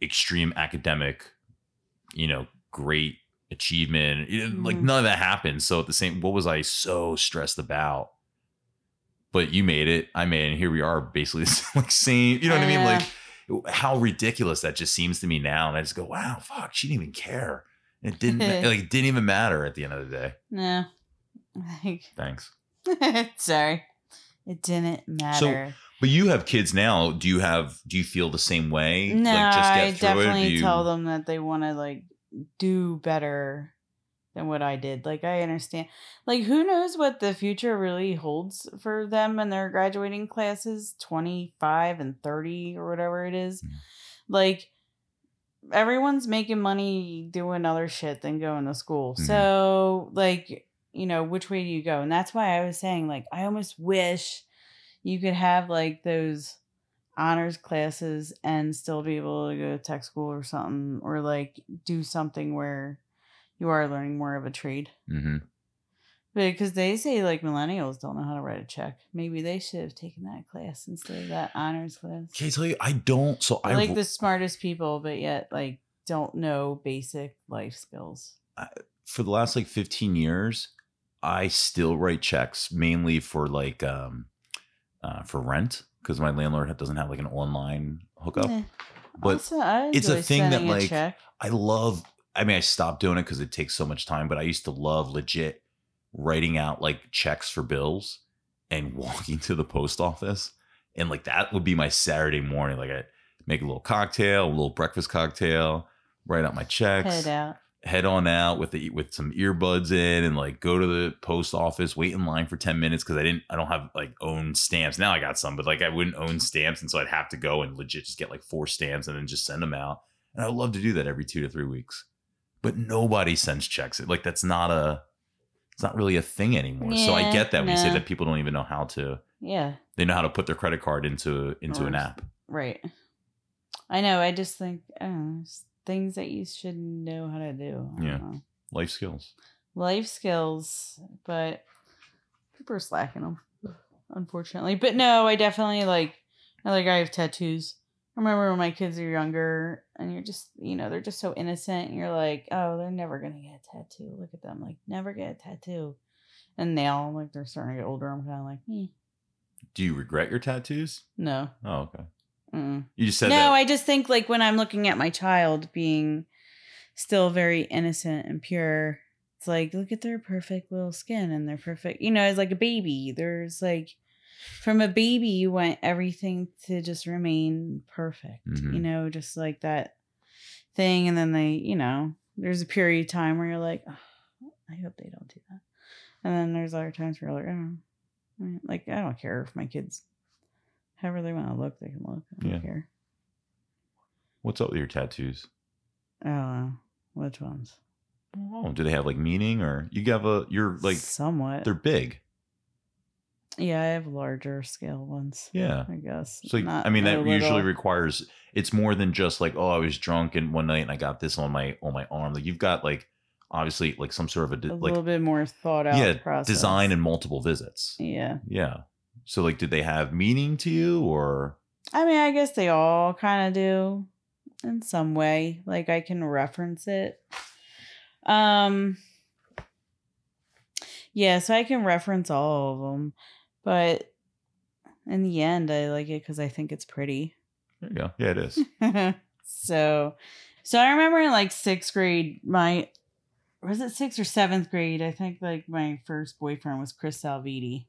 S1: extreme academic, you know, great achievement. Like
S2: Mhm.
S1: none of that happened. So at the same, what was I so stressed about? But you made it. I made it. And here we are, basically like same. You know what I mean? Like how ridiculous that just seems to me now. And I just go, wow, fuck, she didn't even care. It didn't like it didn't even matter at the end of the day.
S2: No. Like,
S1: Thanks.
S2: sorry. It didn't matter.
S1: But you have kids now. Do you have? Do you feel the same way?
S2: no,
S1: like
S2: I definitely
S1: you-
S2: tell them that they want to like do better than what I did. Like I understand. Like who knows what the future really holds for them and their graduating classes, 25 and 30 or whatever it is.
S1: Mm.
S2: Like everyone's making money doing other shit than going to school.
S1: Mhm.
S2: So like, you know, which way do you go? And that's why I was saying like I almost wish you could have like those honors classes and still be able to go to tech school or something or like do something where you are learning more of a trade.
S1: Mhm.
S2: Because they say like millennials don't know how to write a check. Maybe they should have taken that class instead of that honors class.
S1: Can I tell you? I don't. So
S2: I
S1: I
S2: like the smartest people, but yet like don't know basic life skills.
S1: for the last like 15 years, I still write checks mainly for like um uh for rent because my landlord doesn't have like an online hookup.
S2: Eh.
S1: But
S2: Also, I
S1: it's a thing that, like,
S2: check.
S1: I love. I mean, I stopped doing it because it takes so much time. But I used to love legit writing out like checks for bills and walking to the post office, and like that would be my Saturday morning. Like I make a little cocktail, a little breakfast cocktail, write out my checks,
S2: head out.
S1: head on out with the with some earbuds in, and like go to the post office, wait in line for ten minutes because I didn't. I don't have like own stamps. Now I got some, but like I wouldn't own stamps, and so I'd have to go and legit just get like four stamps and then just send them out. And I would love to do that every two to three weeks. But nobody sends checks. Like that's not a it's not really a thing anymore. so I get that when you say that people don't even know how to
S2: Yeah.
S1: they know how to put their credit card into into an app.
S2: Right. I know. I just think know, things that you should know how to do.
S1: Yeah.
S2: know.
S1: Life skills.
S2: Life skills, but people are slacking them, unfortunately. But no, I definitely like. I like. I have tattoos. I remember when my kids are younger, and you're just, you know, they're just so innocent. And you're like, oh, they're never gonna get a tattoo. Look at them, like never get a tattoo. And now, like they're starting to get older. I'm kind of like, eh,
S1: Do you regret your tattoos?
S2: no.
S1: Oh, okay.
S2: Mm-mm.
S1: You just said
S2: no,
S1: that.
S2: I just think like when I'm looking at my child being still very innocent and pure, it's like look at their perfect little skin and their perfect, you know, it's like a baby. There's like from a baby you want everything to just remain perfect,
S1: Mhm.
S2: you know, just like that thing and then they, you know, there's a period of time where you're like, "Oh, I hope they don't do that. And then there's other times where you're like, oh, I like I don't care if my kids however they want to look, they can look. I don't
S1: Yeah.
S2: care.
S1: What's up with your tattoos?
S2: I. Which ones?
S1: Oh, do they have like meaning or you have a you're like
S2: somewhat.
S1: they're big.
S2: Yeah, I have larger scale ones.
S1: Yeah.
S2: I guess.
S1: So
S2: Not
S1: I mean that
S2: no
S1: usually requires it's more than just like oh I was drunk and one night and I got this on my on my arm. Like you've got like obviously like some sort of a
S2: a
S1: like
S2: little bit more thought out.
S1: yeah
S2: process.
S1: design and multiple visits.
S2: Yeah,
S1: Yeah. So like did they have meaning to you or
S2: I mean, I guess they all kind of do in some way. Like I can reference it. Um. Yeah, so I can reference all of them, but in the end, I like it because I think it's pretty.
S1: there you go. Yeah, it is.
S2: so so I remember in like sixth grade, my was it sixth or seventh grade? I think like my first boyfriend was Chris Salviti.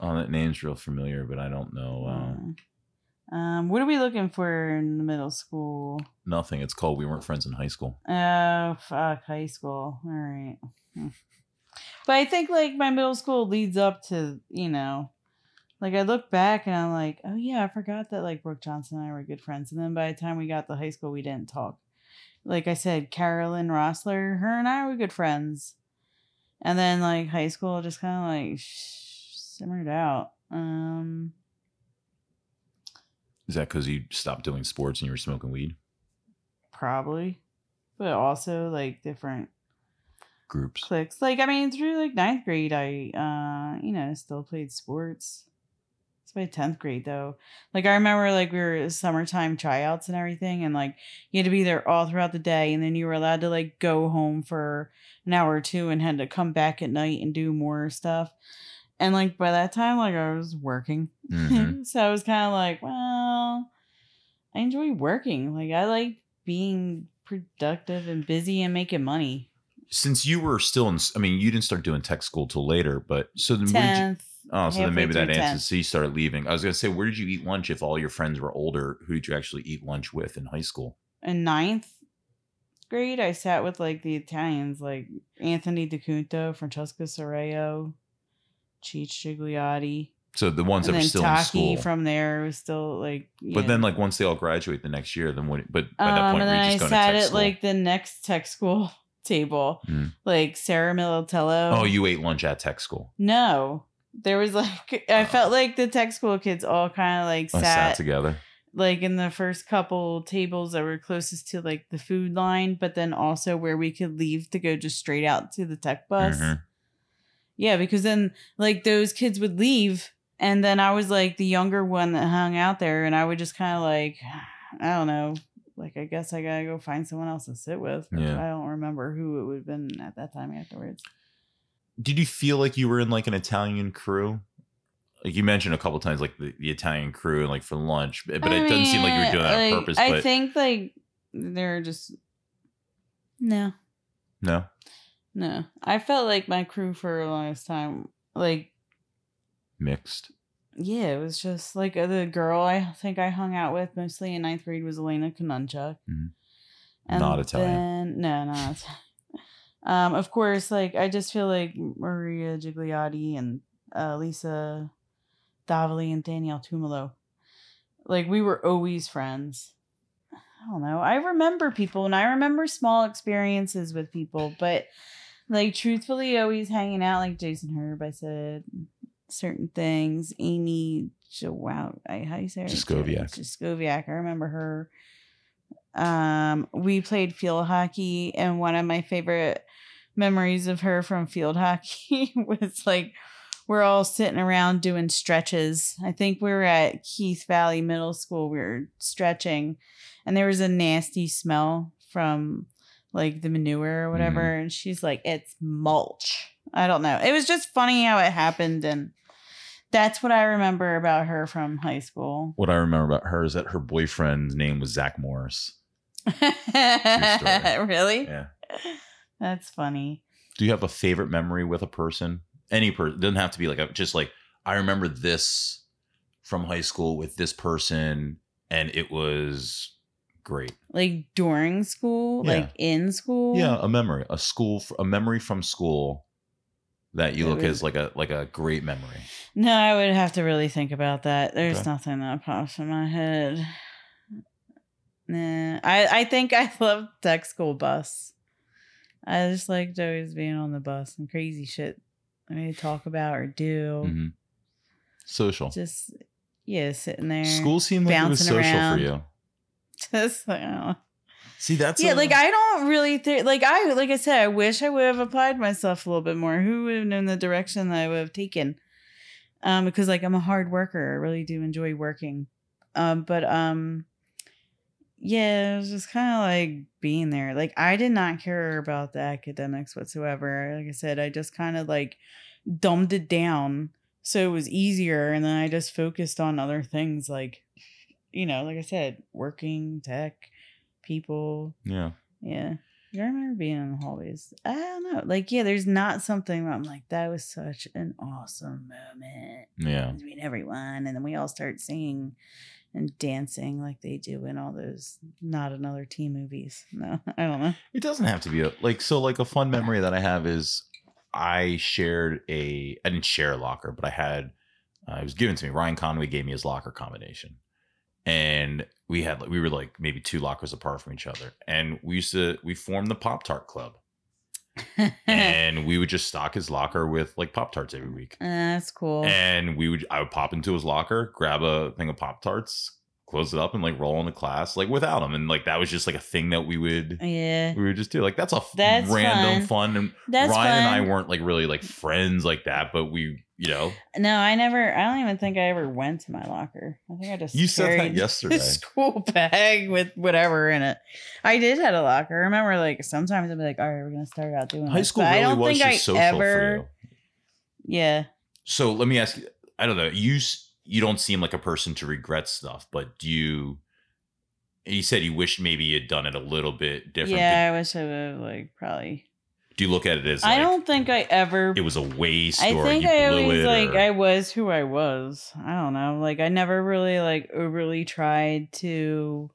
S1: oh, that name's real familiar, but I don't know uh,
S2: um, what are we looking for in the middle school?
S1: nothing. It's called We Weren't Friends in High School.
S2: Oh fuck, high school. All right. But I think like my middle school leads up to, you know, like I look back and I'm like, oh yeah, I forgot that like Brooke Johnson and I were good friends. And then by the time we got to high school, we didn't talk. Like I said, Carolyn Rossler, her and I were good friends. And then like high school just kind of like sh- simmered out. Um,
S1: Is that because you stopped doing sports and you were smoking weed?
S2: probably, but also like different
S1: Groups.
S2: clicks. Like I mean, through like ninth grade, I uh, you know, still played sports. It's my tenth grade though. Like I remember, like we were summertime tryouts and everything, and like you had to be there all throughout the day, and then you were allowed to like go home for an hour or two, and had to come back at night and do more stuff. And like by that time, like I was working,
S1: Mhm.
S2: so I was kind of like, well, I enjoy working. Like I like being productive and busy and making money.
S1: Since you were still in, I mean, you didn't start doing tech school till later, but so then did you,
S2: Tenth.
S1: oh, so then maybe that answers. So you started leaving. I was gonna say, where did you eat lunch if all your friends were older? Who did you actually eat lunch with in high school?
S2: in ninth grade, I sat with like the Italians, like Anthony DeCunto, Francesco Sorreo, Cheech Gigliotti,
S1: So the ones
S2: and
S1: that were still in school.
S2: from there was still like.
S1: But
S2: yeah.
S1: then, like once they all graduate the next year, then what? But by that
S2: um,
S1: point,
S2: and then I
S1: just going to
S2: sat at like the next tech school table,
S1: Mm.
S2: like Sarah Militello.
S1: oh, you ate lunch at tech school.
S2: No, there was like I felt like the tech school kids all kind of like
S1: Oh,
S2: sat,
S1: sat together.
S2: like in the first couple tables that were closest to like the food line, but then also where we could leave to go just straight out to the tech bus.
S1: Mhm.
S2: Yeah, because then like those kids would leave, and then I was like the younger one that hung out there, and I would just kind of like, I don't know, like I guess I gotta go find someone else to sit with.
S1: Yeah.
S2: I don't remember who it would have been at that time afterwards.
S1: Did you feel like you were in like an Italian crew? Like you mentioned a couple times, like the, the Italian crew and like for lunch, but
S2: I
S1: it doesn't seem like you were doing that on purpose.
S2: I
S1: but
S2: think like they're just no,
S1: no,
S2: no. I felt like my crew for a longest time, like
S1: mixed.
S2: Yeah, it was just like uh, the girl I think I hung out with mostly in ninth grade was Elena Kanunchuk.
S1: Mhm. Not Italian.
S2: Then, no, not Italian. Um, of course, like I just feel like Maria Gigliotti and uh, Lisa Davili and Danielle Tumalo, like we were always friends. I don't know. I remember people and I remember small experiences with people, but like truthfully, always hanging out like Jason Herb. I said certain things. Amy Jowow, how do you say her?
S1: Jaskowiak.
S2: Jaskowiak. I remember her. Um, we played field hockey, and one of my favorite memories of her from field hockey was like we're all sitting around doing stretches. I think we were at Keith Valley Middle School. We were stretching, and there was a nasty smell from like the manure or whatever. And she's like, "It's mulch." I don't know. It was just funny how it happened, and that's what I remember about her from high school.
S1: What I remember about her is that her boyfriend's name was Zach Morris.
S2: really?
S1: Yeah.
S2: That's funny.
S1: Do you have a favorite memory with a person? Any person doesn't have to be like a, just like I remember this from high school with this person, and it was great.
S2: Like during school,
S1: Yeah.
S2: like in school.
S1: Yeah, a memory, a school, a memory from school that you
S2: That
S1: look as like a like a great memory.
S2: No, I would have to really think about that. There's
S1: Okay.
S2: nothing that pops in my head. Nah, I I think I love tech school bus. I just liked always being on the bus and crazy shit I need to talk about or do.
S1: Mhm. Social
S2: Just yeah, sitting there.
S1: school seemed like it was social
S2: around.
S1: for you.
S2: Just like, I don't know.
S1: See, that's
S2: yeah,
S1: a-
S2: like I don't really think like I like I said, I wish I would have applied myself a little bit more. Who would have known the direction that I would have taken? Um, because like I'm a hard worker. I really do enjoy working. Um, but um yeah, it was just kind of like being there. Like I did not care about the academics whatsoever. Like I said, I just kind of like dumbed it down so it was easier and then I just focused on other things like you know, like I said, working, tech, people,
S1: yeah.
S2: yeah. I remember being in the hallways. I don't know. Like, yeah, there's not something I'm like, that was such an awesome moment
S1: Yeah.
S2: between everyone. And then we all start singing and dancing like they do in all those not another teen movies. No, I don't know.
S1: It doesn't have to be a like so like a fun memory that I have is I shared a I didn't share a locker, but I had uh, it was given to me. Ryan Conway gave me his locker combination. And we had we were like maybe two lockers apart from each other. And we used to we formed the Pop Tart Club. and we would just stock his locker with like Pop Tarts every week.
S2: Uh, that's cool.
S1: And we would I would pop into his locker, grab a thing of Pop Tarts, close it up, and like roll into class like without him. And like that was just like a thing that we would
S2: yeah.
S1: we would just do. Like that's a
S2: That's
S1: random
S2: fun.
S1: fun. And
S2: That's
S1: Ryan and I weren't like really like friends like that, but we you know,
S2: No, I never. I don't even think I ever went to my locker. I think I just
S1: you said that yesterday.
S2: school bag with whatever in it. I did have a locker. I remember, like sometimes I'd be like, "All right, we're gonna start out doing
S1: High
S2: this,"
S1: school
S2: but
S1: really
S2: I don't
S1: was
S2: think
S1: just
S2: I
S1: social
S2: ever. Yeah,
S1: So let me ask you. I don't know. You you don't seem like a person to regret stuff, but do you? You said you wish maybe you'd done it a little bit different.
S2: yeah. I wish I would have like probably.
S1: But do you look at it as
S2: I
S1: like
S2: don't think I ever.
S1: it was a waste,
S2: I
S1: or
S2: think
S1: you
S2: I
S1: blew
S2: always
S1: it,
S2: like
S1: or-
S2: I was who I was. I don't know. Like I never really like overly tried to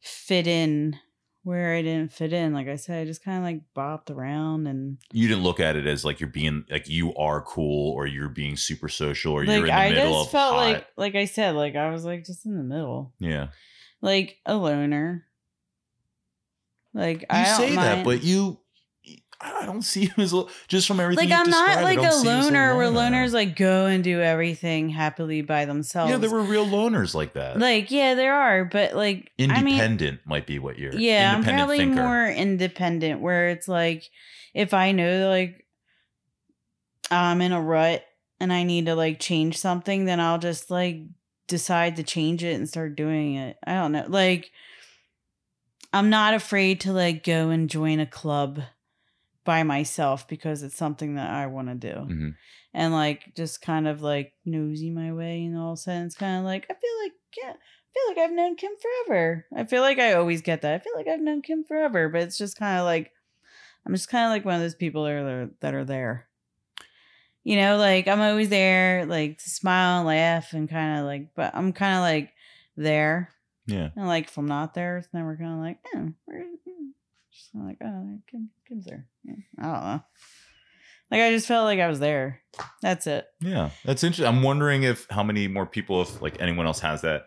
S2: fit in where I didn't fit in. Like I said, I just kind of like bopped around and
S1: you didn't look at it as like you're being like you are cool or you're being super social or you're
S2: like
S1: in the
S2: I
S1: middle
S2: just
S1: of
S2: felt
S1: hot.
S2: like like I said, like I was like just in the middle,
S1: yeah.
S2: like a loner. Like
S1: You
S2: I don't
S1: say that, but you, I don't see him as a, just from everything.
S2: like I'm not like a
S1: you as
S2: loner where loners like go and do everything happily by themselves.
S1: Yeah, there were real loners like that.
S2: like yeah, there are, but like I mean,
S1: Independent might be what you're.
S2: yeah, I'm probably
S1: thinker.
S2: more independent. Where it's like if I know like I'm in a rut and I need to like change something, then I'll just like decide to change it and start doing it. I don't know. Like I'm not afraid to like go and join a club by myself because it's something that I want to do.
S1: Mhm.
S2: And like just kind of like nosy my way in all sense, kind of like I feel like yeah, I feel like I've known Kim forever. I feel like I always get that. I feel like I've known Kim forever, but it's just kind of like I'm just kind of like one of those people that are that are there. You know, like I'm always there, like to smile and laugh and kind of like, but I'm kind of like there.
S1: Yeah.
S2: And like if I'm not there, it's never kind of like, eh, where. Just like, oh, Kim, Kim's there. Yeah, I don't know. Like I just felt like I was there. That's it.
S1: Yeah, that's interesting. I'm wondering if how many more people, if like anyone else has that.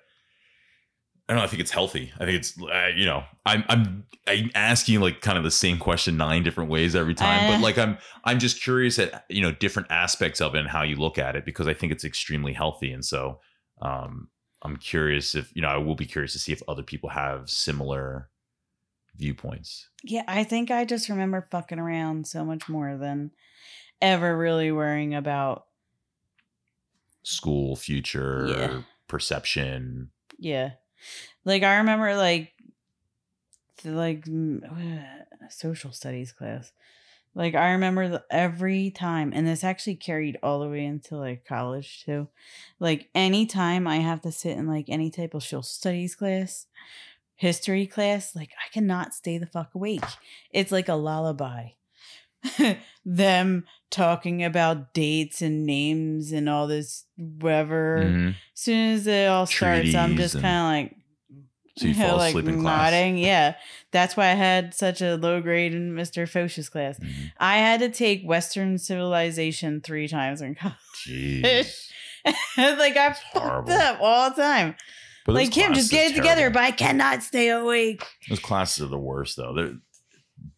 S1: I don't know. I think it's healthy. I think it's uh, you know I'm I'm I'm asking like kind of the same question nine different ways every time,
S2: Uh.
S1: but like I'm I'm just curious at you know different aspects of it and how you look at it because I think it's extremely healthy, and so um I'm curious if you know I will be curious to see if other people have similar viewpoints.
S2: Yeah, I think I just remember fucking around so much more than ever really worrying about.
S1: School, future,
S2: Yeah.
S1: perception.
S2: Yeah, like I remember like, the, like social studies class. Like I remember the, every time, and this actually carried all the way into like college too. Like anytime I have to sit in like any type of social studies class, history class, like I cannot stay the fuck awake. It's like a lullaby. Them talking about dates and names and all this whatever.
S1: Mhm.
S2: As soon as it all starts, I'm just kind of like
S1: So you fall
S2: like
S1: asleep in class.
S2: nodding. Yeah, that's why I had such a low grade in Mr. Foch's class.
S1: Mhm.
S2: I had to take Western civilization three times in college.
S1: Jeez.
S2: like I fucked up all the time.
S1: But
S2: like Kim, just get it together, but I cannot stay awake.
S1: Those classes are the worst, though. They're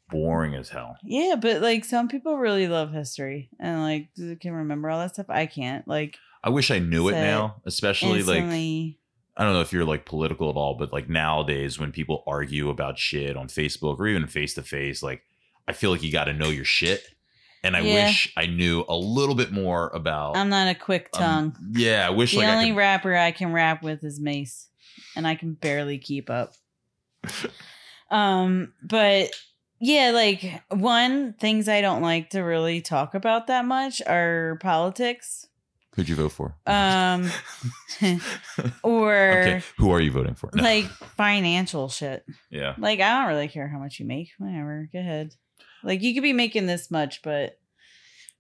S1: boring as hell.
S2: Yeah, but like some people really love history and like can remember all that stuff. I can't. Like
S1: I wish I knew it now, especially like. I don't know if you're like political at all, but like nowadays when people argue about shit on Facebook or even face to face, like I feel like you got to know your shit. And I
S2: Yeah.
S1: wish I knew a little bit more about.
S2: I'm not a quick
S1: um,
S2: tongue.
S1: yeah, I wish
S2: the
S1: like I
S2: only
S1: could,
S2: rapper I can rap with is Mase, and I can barely keep up. um, but yeah, like one things I don't like to really talk about that much are politics.
S1: Who'd you vote for?
S2: Um, or
S1: okay, who are you voting for? No.
S2: like financial shit.
S1: yeah,
S2: Like I don't really care how much you make. Whatever, go ahead. Like you could be making this much, but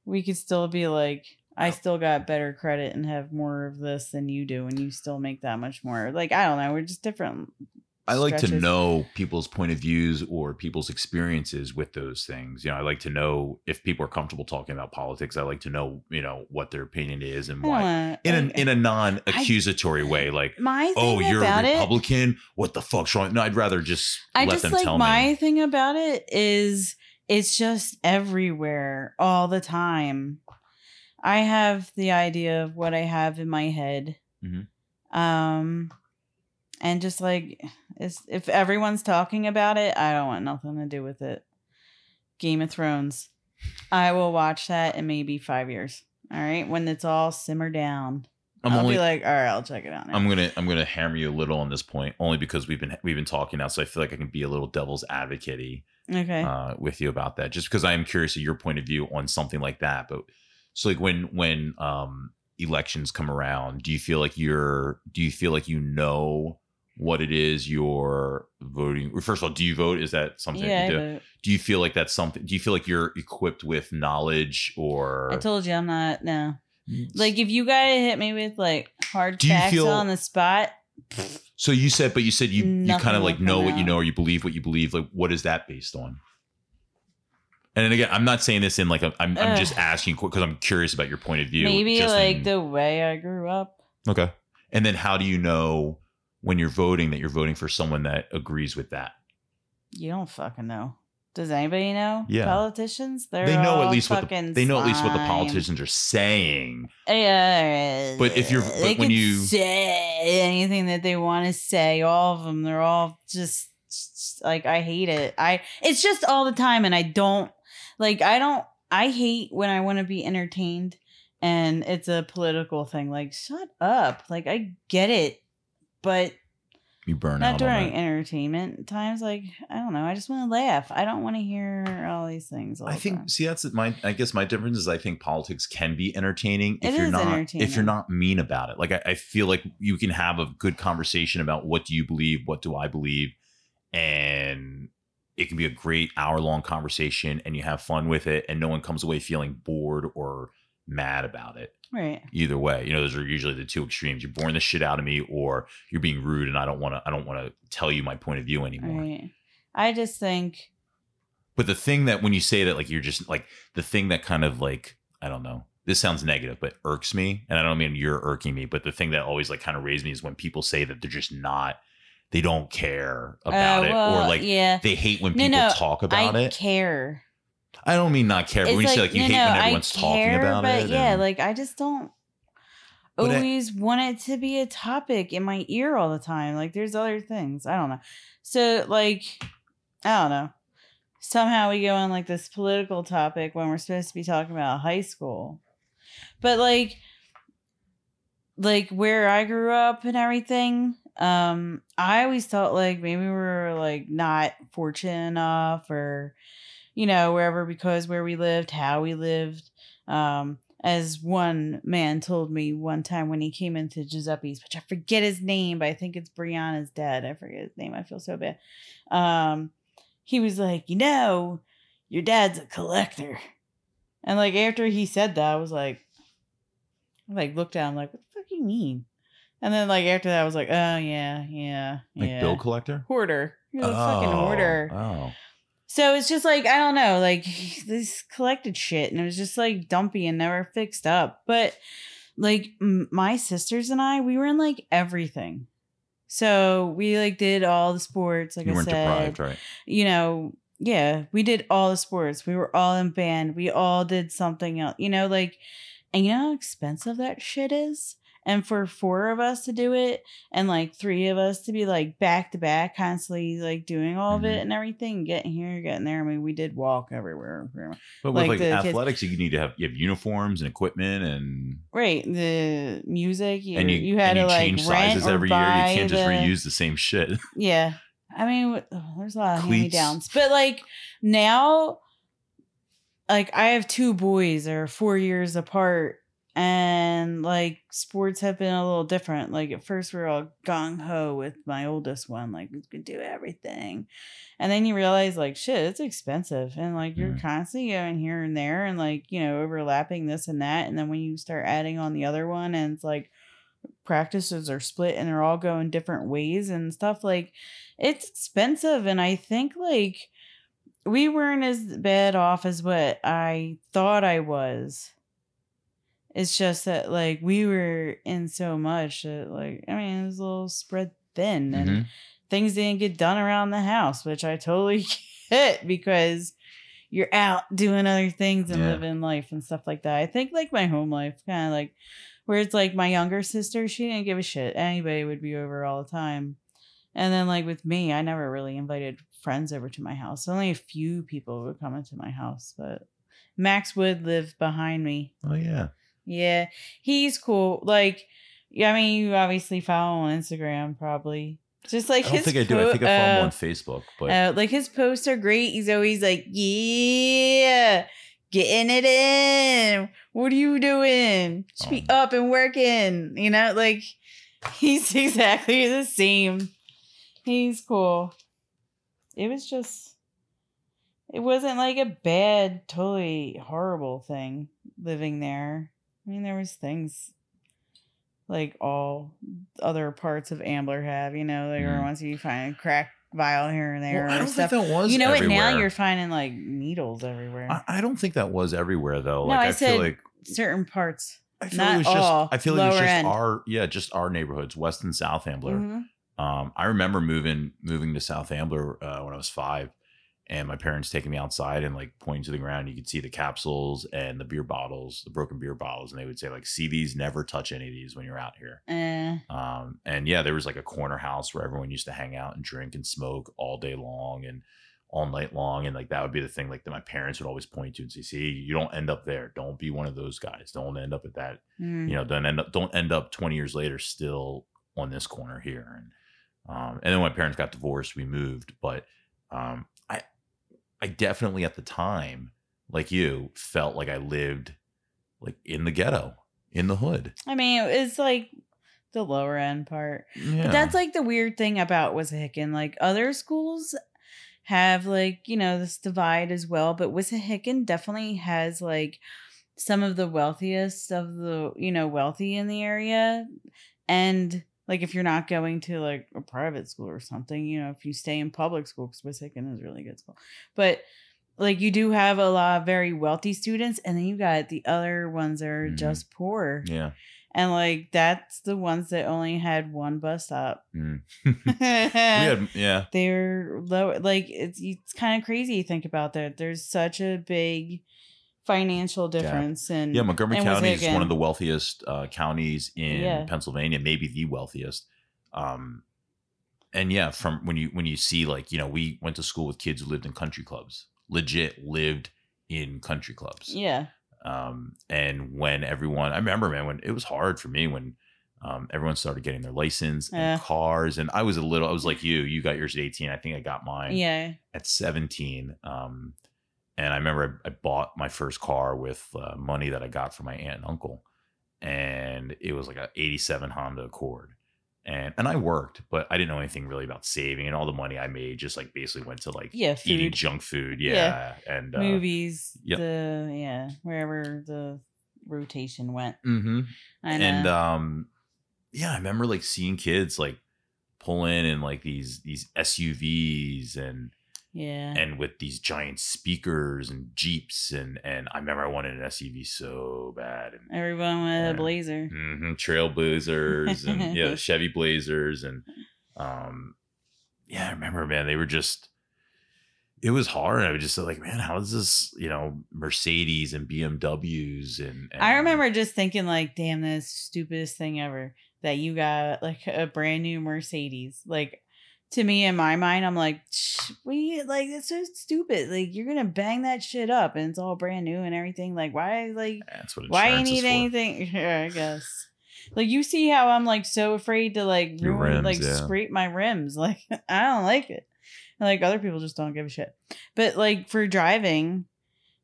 S2: we could still be like, I still got better credit and have more of this than you do, and you still make that much more. Like I don't know, we're just different.
S1: I like to know people's point of views or people's experiences with those things. You know, I like to know if people are comfortable talking about politics. I like to know, you know, what their opinion is and why.
S2: wanna-
S1: In a in a non-accusatory way, like,
S2: my
S1: oh, you're a
S2: it,
S1: Republican. What the fuck's wrong? No, I'd rather just
S2: I
S1: let
S2: just
S1: them
S2: like
S1: tell
S2: my
S1: me.
S2: thing about it is it's just everywhere all the time. I have the idea of what I have in my head.
S1: Mhm.
S2: Um and just like it's, if everyone's talking about it, I don't want nothing to do with it. Game of Thrones. I will watch that in maybe 5 years. All right, when it's all simmered down,
S1: I'm
S2: I'll
S1: only
S2: be like, all right, I'll check it out. Now.
S1: I'm gonna I'm gonna hammer you a little on this point only because we've been we've been talking now, so I feel like I can be a little devil's advocate
S2: okay.
S1: uh, with you about that, just because I am curious of your point of view on something like that. But so like when when um elections come around, do you feel like you're do you feel like you know what it is you're voting? First of all, do you vote? Is that something
S2: yeah,
S1: you do?
S2: Vote.
S1: Do you feel like that's something? Do you feel like you're equipped with knowledge or
S2: I told you I'm not. No, like if you gotta hit me with like hard
S1: Do you
S2: facts
S1: feel-
S2: on the spot,
S1: So you said, but you said you you
S2: Nothing
S1: kind of
S2: will
S1: like know what you
S2: out.
S1: know or you believe what you believe. Like, what is that based on? And then again, I'm not saying this in like a, I'm I'm just
S2: Ugh.
S1: asking because I'm curious about your point of view.
S2: maybe
S1: just
S2: like
S1: in-
S2: the way I grew up.
S1: okay. And then how do you know when you're voting that you're voting for someone that agrees with that?
S2: You don't fucking know. Does anybody know?
S1: Yeah.
S2: Politicians? They're
S1: they know at least what the, they know at least what the politicians are saying.
S2: Yeah,
S1: But if you're- but when you-
S2: say anything that they want to say, all of them, they're all just, just like I hate it. I it's just all the time, and I don't like. I don't. I hate when I want to be entertained, and it's a political thing. Like, shut up. Like, I get it, but
S1: You burn
S2: not
S1: out on
S2: during entertainment times. Like, I don't know. I just want to laugh. I don't want to hear all these things. All
S1: I think
S2: time.
S1: see that's my I guess my difference is I think politics can be entertaining if
S2: It
S1: you're
S2: is
S1: not if you're not mean about it. Like I, I feel like you can have a good conversation about what do you believe, what do I believe, and it can be a great hour long conversation and you have fun with it and no one comes away feeling bored or mad about it.
S2: right.
S1: Either way, you know, those are usually the two extremes. You're boring the shit out of me or you're being rude and I don't want to I don't want to tell you my point of view anymore.
S2: Right. I just think
S1: But the thing that when you say that, like you're just like the thing that kind of like I don't know. This sounds negative, but irks me, and I don't mean you're irking me, but the thing that always like kind of raised me is when people say that they're just not, they don't care about
S2: uh,
S1: it, or like
S2: yeah.
S1: they hate when
S2: No,
S1: people
S2: no,
S1: talk about
S2: I
S1: it.
S2: care.
S1: I don't mean not care, but when you say like you
S2: no,
S1: hate
S2: no,
S1: when
S2: I
S1: everyone's talking
S2: care,
S1: about
S2: but
S1: it.
S2: yeah,
S1: and-
S2: like I just don't
S1: But I-
S2: always want it to be a topic in my ear all the time. Like there's other things. I don't know. So like I don't know. Somehow we go on like this political topic when we're supposed to be talking about high school. But like like where I grew up and everything, um, I always thought like maybe we were like not fortunate enough or you know, wherever because where we lived, how we lived. Um, as one man told me one time when he came into Giuseppe's, which I forget his name, but I think it's Brianna's dad. I forget his name. I feel so bad. Um, he was like, you know, your dad's a collector. And like after he said that, I was like, I like looked down, like, what the fuck do you mean? And then like after that, I was like, oh yeah, yeah,
S1: like
S2: yeah.
S1: bill collector.
S2: hoarder. He was a fucking hoarder.
S1: Oh,
S2: So it's just like I don't know, like this collected shit, and it was just like dumpy and never fixed up. But like m- my sisters and I, we were in like everything. So we like did all the sports, like
S1: you
S2: I
S1: weren't
S2: said.
S1: deprived, right?
S2: You know, yeah, we did all the sports. We were all in band. We all did something else. You know, like, and you know how expensive that shit is. And for four of us to do it, and like three of us to be like back to back, constantly like doing all of
S1: Mhm.
S2: it and everything, getting here, getting there. I mean, we did walk everywhere.
S1: But with
S2: Like
S1: like,
S2: the kids-
S1: athletics, you need to have you have uniforms and equipment and
S2: Right, the music you
S1: and you
S2: you had
S1: and you
S2: to like
S1: change sizes every year. You can't just
S2: the-
S1: reuse the same shit.
S2: Yeah. I mean, oh, there's a lot of hand me downs. But like now, like I have two boys that are four years apart. And like sports have been a little different. Like at first we were all gung ho with my oldest one, like we could do everything. And then you realize like shit, it's expensive. And like you're
S1: Mhm.
S2: constantly going here and there and like, you know, overlapping this and that. And then when you start adding on the other one and it's like practices are split and they're all going different ways and stuff like it's expensive and i think like we weren't as bad off as what i thought i was it's just that like we were in so much that like i mean it was a little spread thin and
S1: Mhm.
S2: things didn't get done around the house which i totally get because you're out doing other things and
S1: Yeah.
S2: living life and stuff like that i think like my home life kind of like where it's like my younger sister she didn't give a shit anybody would be over all the time and then like with me i never really invited friends over to my house only a few people would come into my house but max would live behind me
S1: Oh yeah.
S2: Yeah, he's cool. Like, yeah, I mean, you obviously follow him on Instagram, probably. Just like
S1: I don't
S2: his
S1: think I do. I think I follow him
S2: uh,
S1: on Facebook, but
S2: uh, like his posts are great. He's always like, "Yeah, getting it in. What are you doing? Should be
S1: Um,
S2: up and working." You know, like he's exactly the same. He's cool. It was just, it wasn't like a bad, totally horrible thing living there. I mean, there was things like all other parts of Ambler have, you know, like
S1: Mhm.
S2: once you find a crack vial here and there
S1: Well, I don't
S2: stuff.
S1: think that was.
S2: You know what? Now you're finding like needles everywhere.
S1: I, I don't think that was everywhere though.
S2: No,
S1: Like
S2: I
S1: I,
S2: said
S1: feel like
S2: Certain parts.
S1: I feel
S2: not
S1: it was just. I feel like it was just
S2: end.
S1: our yeah, just our neighborhoods, West and South Ambler.
S2: Mhm.
S1: Um, I remember moving moving to South Ambler uh, when I was five, and my parents taking me outside and like pointing to the ground. You could see the capsules and the beer bottles, the broken beer bottles, and they would say like, "See these? Never touch any of these when you're out here."
S2: Eh.
S1: Um, and yeah, there was like a corner house where everyone used to hang out and drink and smoke all day long and all night long. And like that would be the thing like that my parents would always point to and say, see, you don't end up there. Don't be one of those guys. Don't end up at that,
S2: Mm.
S1: you know, don't end up don't end up 20 years later still on this corner here. And um, and then when my parents got divorced, we moved. But um I definitely at the time, like you, felt like I lived like in the ghetto, in the hood.
S2: I mean, it's like the lower end part.
S1: Yeah.
S2: But that's like the weird thing about Wissahickon. Like other schools have like, you know, this divide as well, but Wissahickon definitely has like some of the wealthiest of the, you know, wealthy in the area. And like if you're not going to like a private school or something, you know, if you stay in public school, because Wissahickon is a really good school. But like you do have a lot of very wealthy students, and then you got the other ones that are
S1: Mhm.
S2: just poor.
S1: yeah.
S2: And like that's the ones that only had one bus stop.
S1: Mm. we had yeah
S2: They're low like it's it's kind of crazy to think about that. There's such a big financial difference and
S1: yeah montgomery
S2: and
S1: county is one of the wealthiest uh, counties in
S2: Yeah.
S1: pennsylvania maybe the wealthiest um and yeah from when you when you see like you know we went to school with kids who lived in country clubs legit lived in country clubs
S2: Yeah.
S1: um and when everyone i remember man when it was hard for me when um, everyone started getting their license and
S2: Yeah.
S1: cars and i was a little i was like you you got yours at 18 i think i got mine
S2: Yeah.
S1: at 17 um and i remember i, I bought my first car with uh, money that i got from my aunt and uncle and it was like a 87 honda accord and and i worked but i didn't know anything really about saving and all the money i made just like basically went to like
S2: Yeah,
S1: eating junk food
S2: Yeah.
S1: yeah, and uh,
S2: Movies,
S1: yep.
S2: the yeah, wherever the rotation went.
S1: mhm. And um yeah i remember like seeing kids like pull in in like these these suvs and
S2: yeah.
S1: and with these giant speakers and jeeps and and I remember I wanted an SUV so bad and
S2: Everyone with a blazer.
S1: mhm, Trailblazers and yeah Chevy Blazers and um yeah I remember man they were just it was hard I was just like man how is this you know Mercedes and BMWs and, and
S2: I remember just thinking like, damn, that's stupidest thing ever that you got like a brand new Mercedes. Like to me in my mind, I'm like, "Shh, we like it's so stupid. Like you're gonna bang that shit up and it's all brand new and everything. Like why like
S1: that's what
S2: why you need anything? Yeah, I guess. Like you see how I'm like so afraid to like
S1: Your
S2: ruin,
S1: rims,
S2: like
S1: yeah.
S2: scrape my rims. Like I don't like it. Like other people just don't give a shit. But like for driving,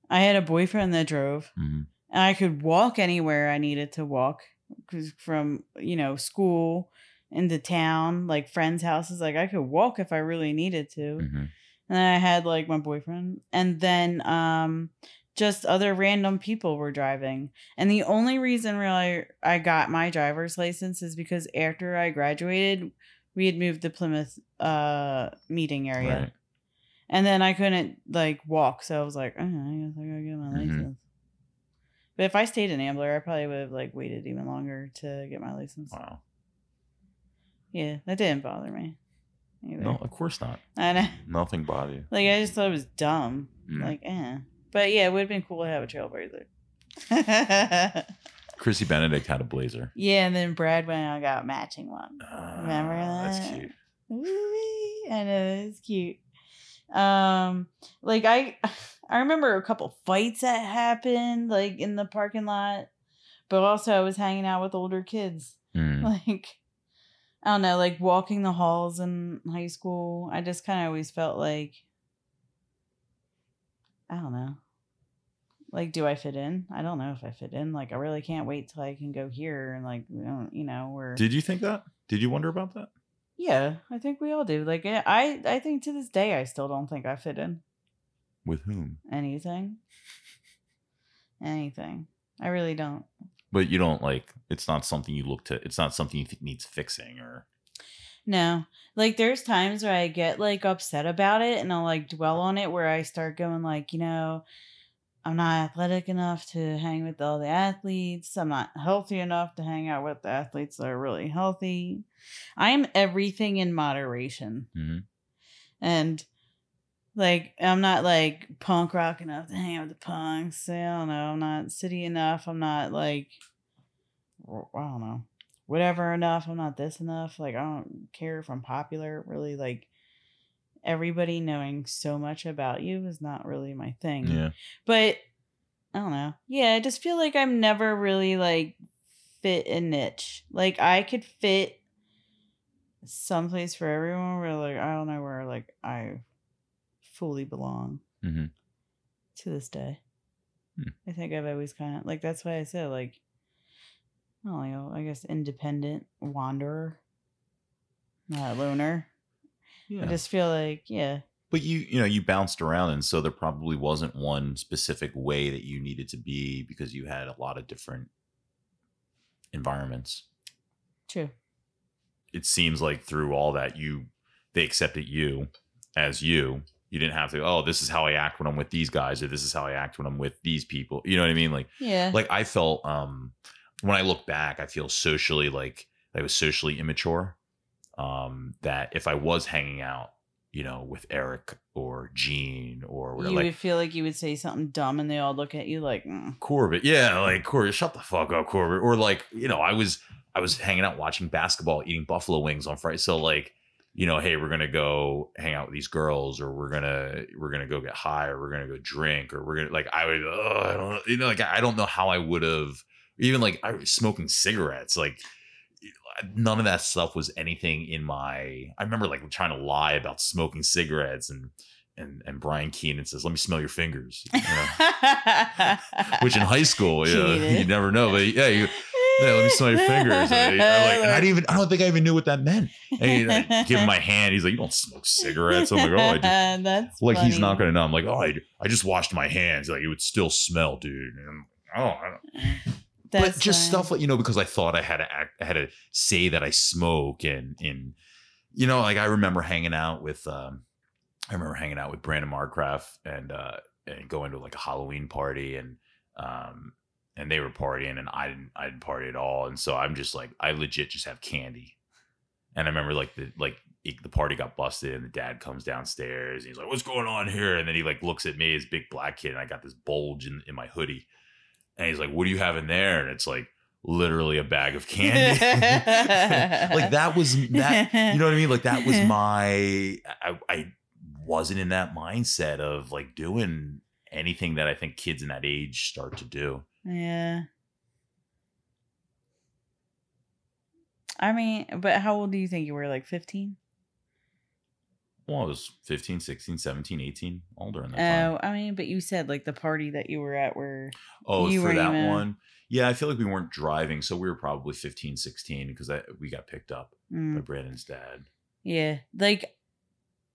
S2: I had a boyfriend that drove
S1: Mhm.
S2: and I could walk anywhere I needed to walk 'cause from you know school into town, like friends' houses. Like I could walk if I really needed to.
S1: Mhm.
S2: And then I had like my boyfriend, and then um, just other random people were driving. And the only reason really I got my driver's license is because after I graduated, we had moved to Plymouth uh meeting area.
S1: Right.
S2: And then I couldn't like walk, so I was like, oh, I guess I gotta get my
S1: Mhm.
S2: license. But if I stayed in Ambler, I probably would have like waited even longer to get my license.
S1: wow
S2: Yeah, that didn't bother me. Either.
S1: no of course not
S2: I know.
S1: nothing bothered you
S2: Like I just thought it was dumb.
S1: Mm.
S2: Like, eh. But yeah, it would have been cool to have a trailblazer.
S1: Chrissy Benedict had a blazer
S2: yeah, and then Brad went and got a matching one. Remember
S1: Ah, that's cute
S2: Ooh-wee. I know it's cute. Um, like I, I remember a couple fights that happened like in the parking lot, but also I was hanging out with older kids.
S1: Mm.
S2: Like, I don't know, like walking the halls in high school. I just kind of always felt like, I don't know. Like, do I fit in? I don't know if I fit in. Like, I really can't wait till I can go here and like, you know, where.
S1: Did you think that? Did you wonder about that?
S2: Yeah, I think we all do. Like, I, I think to this day, I still don't think I fit in
S1: With whom?
S2: anything. Anything. I really don't.
S1: But you don't like. It's not something you look to. It's not something you think needs fixing or.
S2: No. Like there's times where I get like upset about it and I'll like dwell on it where I start going like, you know, I'm not athletic enough to hang with all the athletes. I'm not healthy enough to hang out with the athletes that are really healthy. I'm everything in moderation.
S1: Mhm.
S2: And like I'm not like punk rock enough to hang out with the punks. I don't know. I'm not city enough. I'm not like I don't know. Whatever enough. I'm not this enough. Like I don't care if I'm popular. Really like everybody knowing so much about you is not really my thing.
S1: Yeah.
S2: But I don't know. Yeah, I just feel like I'm never really like fit a niche. Like I could fit someplace for everyone where like I don't know where like I fully belong
S1: Mhm.
S2: to this day.
S1: Hmm.
S2: I think I've always kind of like that's why I said like I don't know, I guess independent wanderer, not a loner.
S1: Yeah.
S2: I just feel like yeah,
S1: But you, you know, you bounced around, and so there probably wasn't one specific way that you needed to be because you had a lot of different environments.
S2: true.
S1: It seems like through all that, you they accepted you as you. You didn't have to. Oh, this is how I act when I'm with these guys, or this is how I act when I'm with these people. You know what I mean? Like,
S2: Yeah.
S1: like I felt um when I look back, I feel socially like I was socially immature. Um, that if I was hanging out, you know, with Eric or Gene or whatever,
S2: you
S1: like
S2: would feel like you would say something dumb and they all look at you like, mm.
S1: Corbett, yeah, like Corbett, shut the fuck up, Corbett. Or like, you know, I was I was hanging out watching basketball, eating buffalo wings on Friday. So like, you know, hey, we're gonna go hang out with these girls, or we're gonna we're gonna go get high, or we're gonna go drink, or we're gonna like I would, oh, I don't know, you know, like I don't know how I would have even like I was smoking cigarettes, like none of that stuff was anything in my. I remember like trying to lie about smoking cigarettes and. And, and Brian Keenan says, "Let me smell your fingers," you know? which in high school, you, know, you never know. But yeah, you, yeah, let me smell your fingers. And I, like, and I didn't even, I don't think I even knew what that meant. And he, like, give him my hand. He's like, you don't smoke cigarettes. I'm like, oh, I do.
S2: That's
S1: Like he's not gonna know. I'm like, oh, I, I just washed my hands. Like it would still smell, dude. And I'm like, oh, I don't.
S2: That's
S1: but just
S2: fine.
S1: stuff like you know, because I thought I had to act, I had to say that I smoke, and and you know, like I remember hanging out with, um, I remember hanging out with Brandon Marcraft and uh, and going to like a Halloween party, and um, and they were partying, and I didn't, I didn't party at all, and so I'm just like, I legit just have candy, and I remember like the like it- the party got busted, and the dad comes downstairs, and he's like, "What's going on here?" And then he like looks at me, his big black kid, and I got this bulge in, in my hoodie, and he's like, "What do you have in there?" And it's like literally a bag of candy. like that was that you know what I mean? Like that was my I, I wasn't in that mindset of like doing anything that I think kids in that age start to do.
S2: Yeah. I mean, but how old do you think you were? Like 15?
S1: Well, I was 15, 16, 17, 18, all during that time.
S2: Oh,
S1: time.
S2: I mean, but you said like the party that you were at where.
S1: Oh,
S2: you
S1: for that
S2: even-
S1: one. Yeah, I feel like we weren't driving, so we were probably 15, 16 because we got picked up
S2: Mm,
S1: by Brandon's dad.
S2: yeah. Like,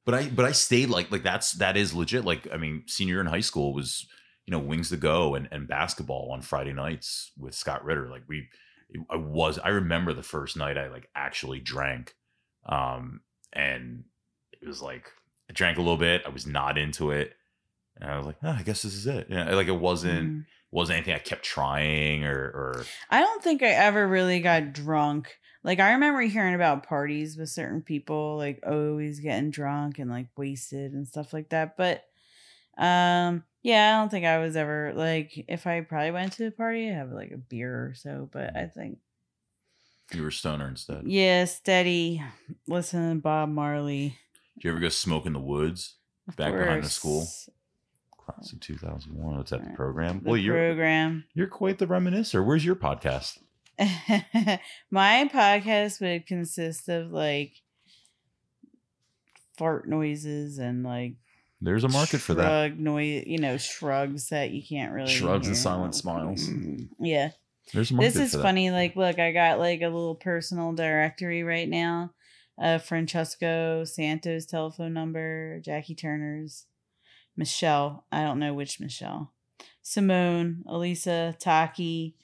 S1: But I but I stayed like like that's that is legit. Like I mean, senior in high school was you know wings to go and and basketball on Friday nights with Scott Ritter. Like we, I was I remember the first night I like actually drank, um, and it was like I drank a little bit. I was not into it, and I was like, oh, I guess this is it. Yeah, like it wasn't
S2: mm.
S1: wasn't anything I kept trying or or
S2: I don't think I ever really got drunk. Like I remember hearing about parties with certain people, like always getting drunk and like wasted and stuff like that. But um yeah, I don't think I was ever like if I probably went to a party, I have like a beer or so. But I think
S1: you were stoner instead.
S2: yeah, steady, listening to Bob Marley.
S1: Did you ever go smoke in the woods
S2: Of
S1: Back behind the school? Class of 2001. What's that? The program?
S2: The
S1: well, you're
S2: program.
S1: you're quite the reminiscer. Where's your podcast?
S2: My podcast would consist of like fart noises and like
S1: There's a market for that.
S2: shrug noise, you know, shrugs that you can't really
S1: Shrugs and
S2: hear.
S1: silent smiles.
S2: Yeah.
S1: There's a market
S2: This is
S1: for that.
S2: funny. Like, look, I got like a little personal directory right now. Uh, Francesco Santos telephone number, Jackie Turner's, Michelle. I don't know which Michelle. Simone, Elisa, Taki,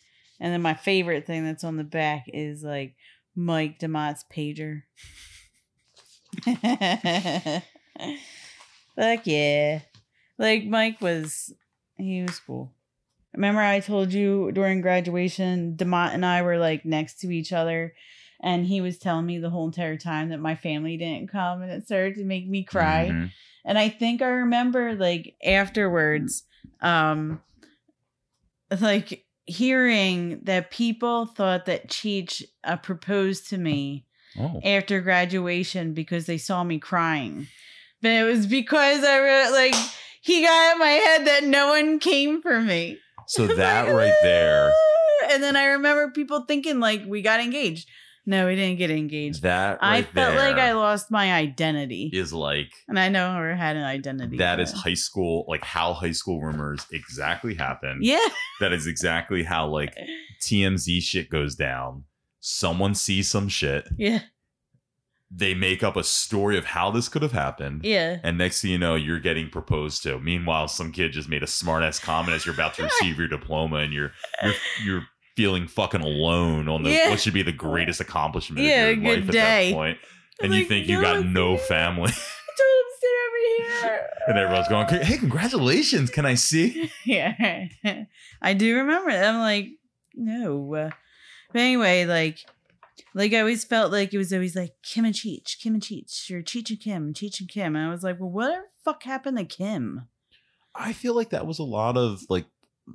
S2: and then my favorite thing that's on the back is like Mike DeMott's pager. Fuck yeah. Like Mike was he was cool. Remember I told you during graduation, Demont and I were like next to each other and he was telling me the whole entire time that my family didn't come and it started to make me cry.
S1: Mhm.
S2: And I think I remember like afterwards, um like hearing that people thought that Cheech uh, proposed to me
S1: Oh.
S2: after graduation because they saw me crying. But it was because I re- like he got in my head that no one came for me.
S1: So that right there,
S2: And then I remember people thinking like we got engaged. No, we didn't get engaged.
S1: that
S2: I
S1: right
S2: felt like I lost my identity.
S1: is like
S2: and I no longer had an identity.
S1: That is high school, like how high school rumors exactly happen.
S2: Yeah.
S1: That is exactly how like TMZ shit goes down. Someone sees some shit,
S2: Yeah.
S1: They make up a story of how this could have happened.
S2: Yeah.
S1: And next thing you know, you're getting proposed to. Meanwhile, some kid just made a smart ass comment as you're about to receive your diploma, and you're you're you're feeling fucking alone on the
S2: Yeah.
S1: what should be the greatest accomplishment
S2: Yeah,
S1: of your life
S2: day.
S1: at that point. And
S2: I'm
S1: you
S2: like,
S1: think you
S2: no,
S1: got no family,
S2: I told him to sit over here.
S1: and everyone's going, "Hey, congratulations! Can I see?"
S2: yeah. I do remember that. I'm like, no. Uh, But anyway, like, like I always felt like it was always like Kim and Cheech, Kim and Cheech, or Cheech and Kim, Cheech and Kim. And I was like, well, what the fuck happened to Kim?
S1: I feel like that was a lot of like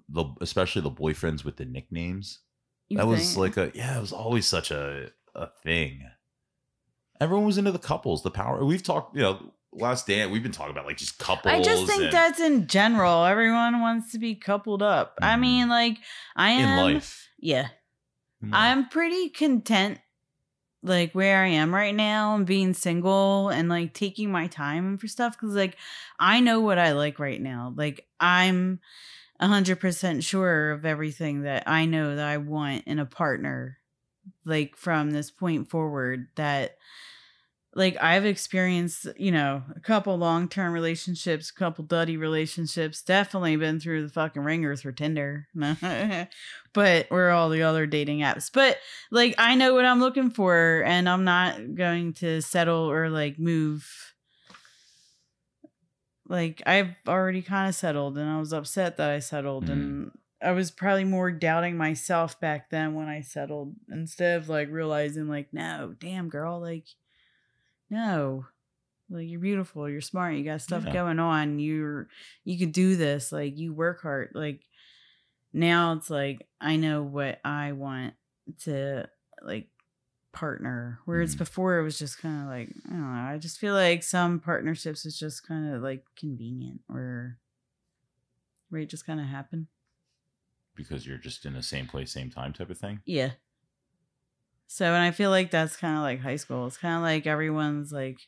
S1: the especially the boyfriends with the nicknames.
S2: You
S1: that was like a yeah, it was always such a a thing. Everyone was into the couples, the power. We've talked, you know, last day we've been talking about like just couples.
S2: I just think
S1: and-
S2: that's in general. Everyone wants to be coupled up. I
S1: Mhm.
S2: mean, like, I
S1: in
S2: am.
S1: life.
S2: Yeah.
S1: In life.
S2: I'm pretty content like where I am right now and being single and like taking my time for stuff cuz like I know what I like right now. Like I'm a 100% sure of everything that I know that I want in a partner like from this point forward that like I've experienced, you know, a couple long-term relationships, a couple duddy relationships, definitely been through the fucking ringers for Tinder. but we're all the other dating apps. But like I know what I'm looking for and I'm not going to settle or like move like I've already kind of settled and I was upset that I settled
S1: Mhm.
S2: and I was probably more doubting myself back then when I settled instead of like realizing like no, damn girl, like no. Like you're beautiful, you're smart, you got stuff
S1: Yeah.
S2: going on. You're you could do this, like you work hard. Like now it's like I know what I want to like partner. Whereas
S1: Mhm.
S2: before it was just kind of like I don't know. I just feel like some partnerships is just kind of like convenient or where it just kind of happen.
S1: because you're just in the same place, same time type of thing.
S2: Yeah. So and I feel like that's kind of like high school. It's kind of like everyone's like,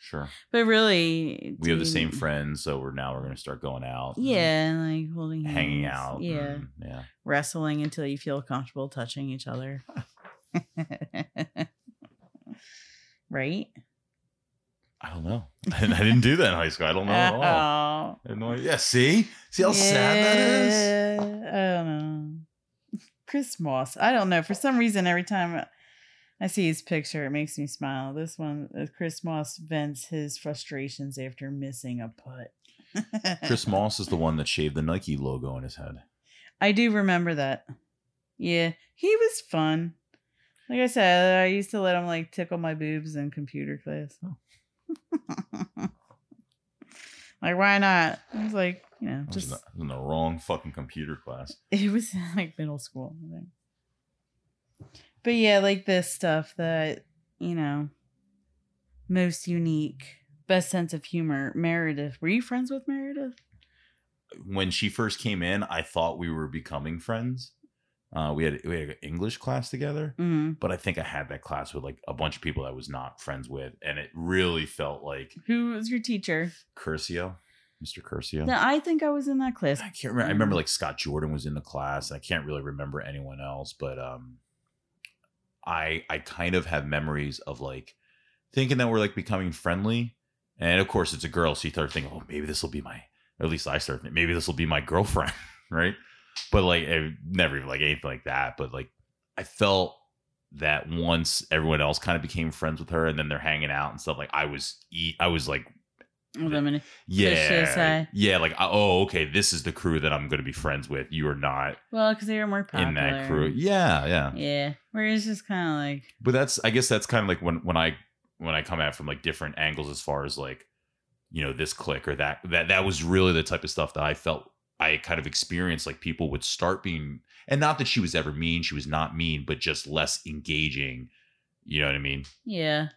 S1: Sure.
S2: but really
S1: We have the same friends, so we're now we're gonna start going out.
S2: Yeah, and like holding hands.
S1: Hanging out.
S2: Yeah.
S1: yeah.
S2: wrestling until you feel comfortable touching each other. right?
S1: I don't know. I didn't do that in high school. I don't know at all.
S2: Oh.
S1: I no. Yeah, see? See how sad that is?
S2: Yeah, I don't know. Chris Moss. I don't know. For some reason, every time I see his picture, it makes me smile. This one, uh, Chris Moss vents his frustrations after missing a putt.
S1: Chris Moss is the one that shaved the Nike logo on his head.
S2: I do remember that. Yeah, he was fun. Like I said, I used to let him like tickle my boobs in computer class.
S1: Oh.
S2: like, why not? I was like, you know,
S1: I was
S2: just
S1: in the, in the wrong fucking computer class.
S2: it was like middle school. I think. But yeah, like this stuff that you know, most unique, best sense of humor. Meredith, were you friends with Meredith?
S1: when she first came in, I thought we were becoming friends. Uh, we had we had an English class together,
S2: hmm
S1: but I think I had that class with like a bunch of people I was not friends with, and it really felt like
S2: Who was your teacher?
S1: Curcio, Mr. Curcio.
S2: No, I think I was in that class.
S1: I can't remember. I remember like Scott Jordan was in the class. I can't really remember anyone else, but um, I I kind of have memories of like thinking that we're like becoming friendly, and of course it's a girl, so you start thinking, oh, maybe this will be my, at least I start maybe this will be my girlfriend, right? But like, it never even like anything like that. But like, I felt that once everyone else kind of became friends with her, and then they're hanging out and stuff. Like I was, I was like
S2: Women.
S1: yeah,
S2: say.
S1: yeah, like oh, okay, this is the crew that I'm going to be friends with. You are not
S2: Well, because they were more popular.
S1: in that crew. Yeah, yeah,
S2: Yeah. Where it's just kind of like,
S1: But that's I guess that's kind of like when when I when I come at from like different angles as far as like you know this click or that that that was really the type of stuff that I felt I kind of experienced like people would start being and not that she was ever mean, she was not mean, but just less engaging. You know what I mean?
S2: yeah.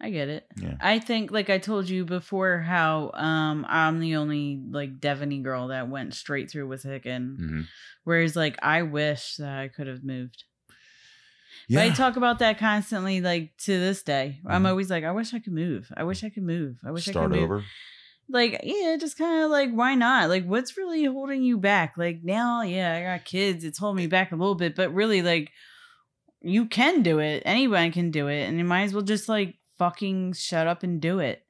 S2: I get it.
S1: Yeah.
S2: I think, like I told you before, how um I'm the only like Devney girl that went straight through with Hicken.
S1: hmm
S2: Whereas, like, I wish that I could have moved. But I talk about that constantly, like to this day. I'm
S1: Mhm.
S2: always like, I wish I could move. I wish I could move. I wish I
S1: Start
S2: could move.
S1: over.
S2: Like, yeah, just kind of like, why not? Like, what's really holding you back? Like now, yeah, I got kids. It's holding me back a little bit, but really, like, you can do it. Anyone can do it, and you might as well just like fucking shut up and do it.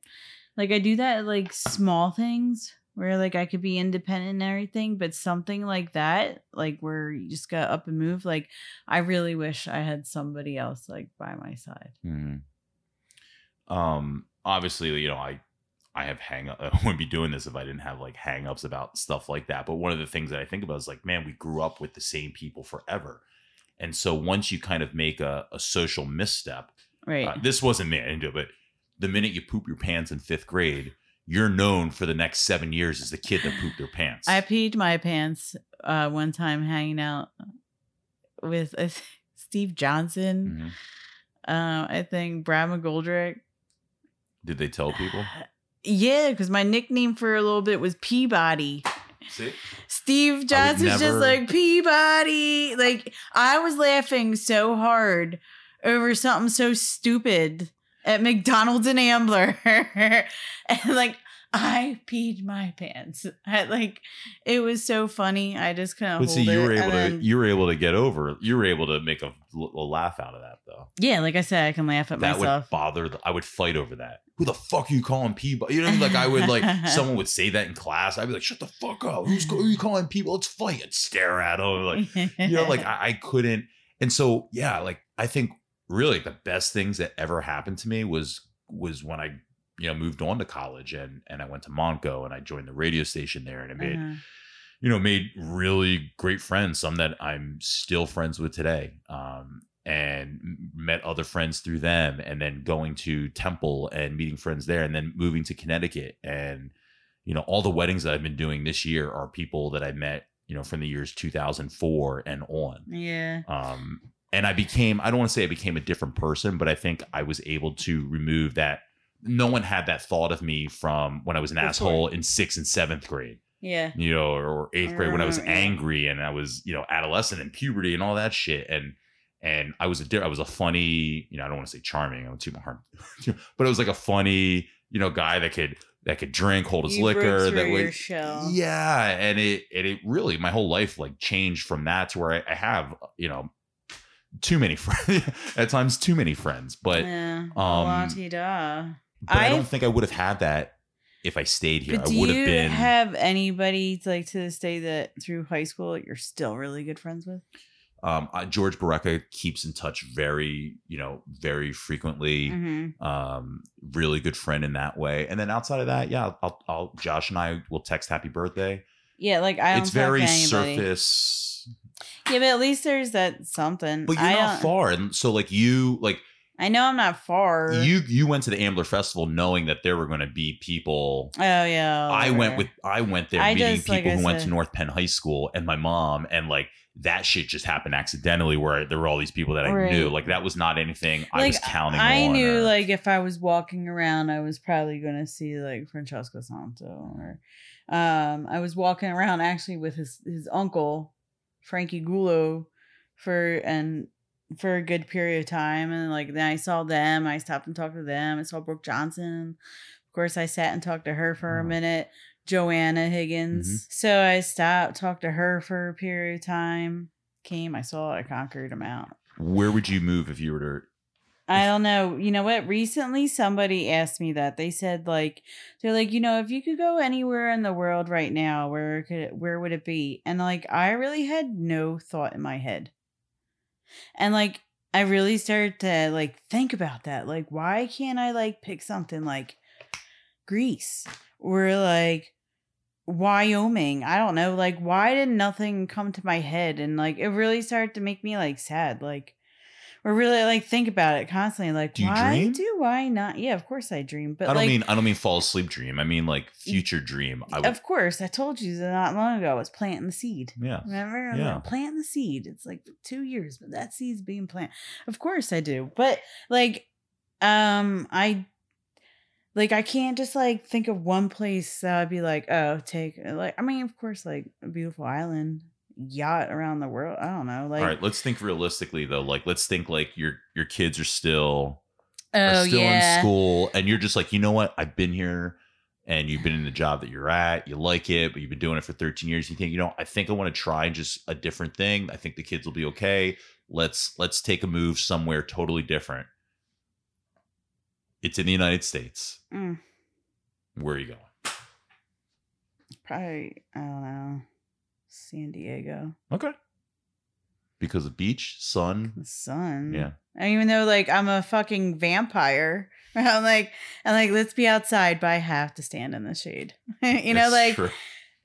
S2: Like I do that, like small things where like I could be independent and everything, but something like that, like where you just got up and move. Like I really wish I had somebody else like by my side.
S1: Mhm. Um, obviously, you know, I I have hang up. I wouldn't be doing this if I didn't have like hang-ups about stuff like that. But one of the things that I think about is like, man, we grew up with the same people forever. And so once you kind of make a, a social misstep,
S2: Right.
S1: uh, this wasn't me, I didn't do it, but the minute you poop your pants in fifth grade, you're known for the next seven years as the kid that pooped their pants.
S2: I peed my pants uh, one time hanging out with uh, Steve Johnson.
S1: Mhm.
S2: Uh, I think Brad McGoldrick.
S1: Did they tell people?
S2: Yeah, because my nickname for a little bit was Peabody.
S1: See?
S2: Steve Johnson's just like Peabody. Like I was laughing so hard over something so stupid at McDonald's and Ambler, and like I peed my pants. I, like it was so funny. I just couldn't
S1: But see, you were able
S2: and
S1: to
S2: then-
S1: you were able to get over. You were able to make a, a laugh out of that though.
S2: yeah, like I said, I can laugh at myself.
S1: that
S2: myself.
S1: would bother. The, I would fight over that. Who the fuck are you calling people? You know, like I would like someone would say that in class. I'd be like, "Shut the fuck up! Who's who are you calling people? Let's fight!" I'd stare at them like you know, like I, I couldn't. And so yeah, like I think really the best things that ever happened to me was was when I you know moved on to college and and I went to Monco and I joined the radio station there and I made
S2: Uh-huh.
S1: you know, made really great friends, some that I'm still friends with today. Um, and met other friends through them, and then going to Temple and meeting friends there, and then moving to Connecticut. And, you know, all the weddings that I've been doing this year are people that I met, you know, from the years 2004 and on.
S2: yeah.
S1: Um, and I became, I don't want to say I became a different person, but I think I was able to remove that. No one had that thought of me from when I was an
S2: Before.
S1: asshole in sixth and seventh grade
S2: Yeah.
S1: you know, or eighth grade when I was
S2: Mm,
S1: angry and I was, you know, adolescent and puberty and all that shit. And and I was a I was a funny, you know, I don't want to say charming, I don't too heart, but it was like a funny, you know, guy that could that could drink, hold his
S2: You
S1: liquor, that
S2: your
S1: would, yeah, and it and it really my whole life like changed from that to where I, I have, you know, too many friends at times, too many friends, but
S2: yeah.
S1: um, but I don't think I would have had that if I stayed here. I would have been.
S2: have anybody like to this day that through high school you're still really good friends with?
S1: um, uh, George Bareka keeps in touch very, you know, very frequently.
S2: Mm-hmm.
S1: Um, really good friend in that way. And then outside of that, yeah, I'll, I'll Josh and I will text happy birthday.
S2: Yeah, like I.
S1: It's very surface,
S2: Yeah, but at least there's that something.
S1: but you're
S2: I
S1: not
S2: don't-
S1: far. And so, like you, like
S2: I know I'm not far.
S1: you, you went to the Ambler Festival knowing that there were going to be people.
S2: Oh yeah.
S1: I
S2: whatever.
S1: went with, I went there
S2: I
S1: meeting
S2: just, like
S1: people
S2: I
S1: who went to
S2: said-
S1: North Penn High School and my mom, and like that shit just happened accidentally where there were all these people that I
S2: Right.
S1: knew. Like that was not anything I
S2: Like,
S1: was counting
S2: I
S1: on.
S2: knew
S1: or-
S2: like if I was walking around, I was probably gonna see like Francesco Santo or um, I was walking around actually with his his uncle, Frankie Gulo, for and for a good period of time, and like then I saw them. I stopped and talked to them. I saw Brooke Johnson. Of course, I sat and talked to her for a minute. Joanna mm-hmm. Higgins. So I stopped, talked to her for a period of time. Came, I saw, I conquered them out.
S1: Where would you move if you were to?
S2: I don't know. You know what? Recently, somebody asked me that. They said like they're like, you know, if you could go anywhere in the world right now, where could it, where would it be? And like, I really had no thought in my head, and like, I really started to like think about that. Like, why can't I like pick something like Greece or like Wyoming? I don't know. Like, why did nothing come to my head? And like, it really started to make me like sad. Like or really like think about it constantly like
S1: Do you
S2: why
S1: dream?
S2: do i not yeah of course i dream but
S1: I don't
S2: like
S1: mean I don't mean fall asleep dream. I mean like future dream. I would,
S2: of course i told you that not long ago i was planting the seed
S1: yeah.
S2: remember I'm
S1: Yeah.
S2: like, planting the seed it's like two years but that seed's being planted of course i do but like um i like i can't just like think of one place that i'd be like oh take like i mean of course like a beautiful island yacht around the world i don't know like
S1: All right, let's think realistically though. Like let's think like your your kids are still
S2: oh
S1: are still
S2: yeah
S1: in school and you're just like, you know what? I've been here and you've been in the job that you're at, you like it, but you've been doing it for 13 years. You think, you know, I think I want to try just a different thing. I think the kids will be okay. Let's let's take a move somewhere totally different. It's in the United States.
S2: Mm.
S1: Where are you going?
S2: Probably, I don't know, San Diego.
S1: Okay. Because of beach, sun.
S2: The sun.
S1: Yeah.
S2: And even though like I'm a fucking vampire, I'm like, I'm like, let's be outside, but I have to stand in the shade. you know,
S1: That's
S2: like,
S1: true.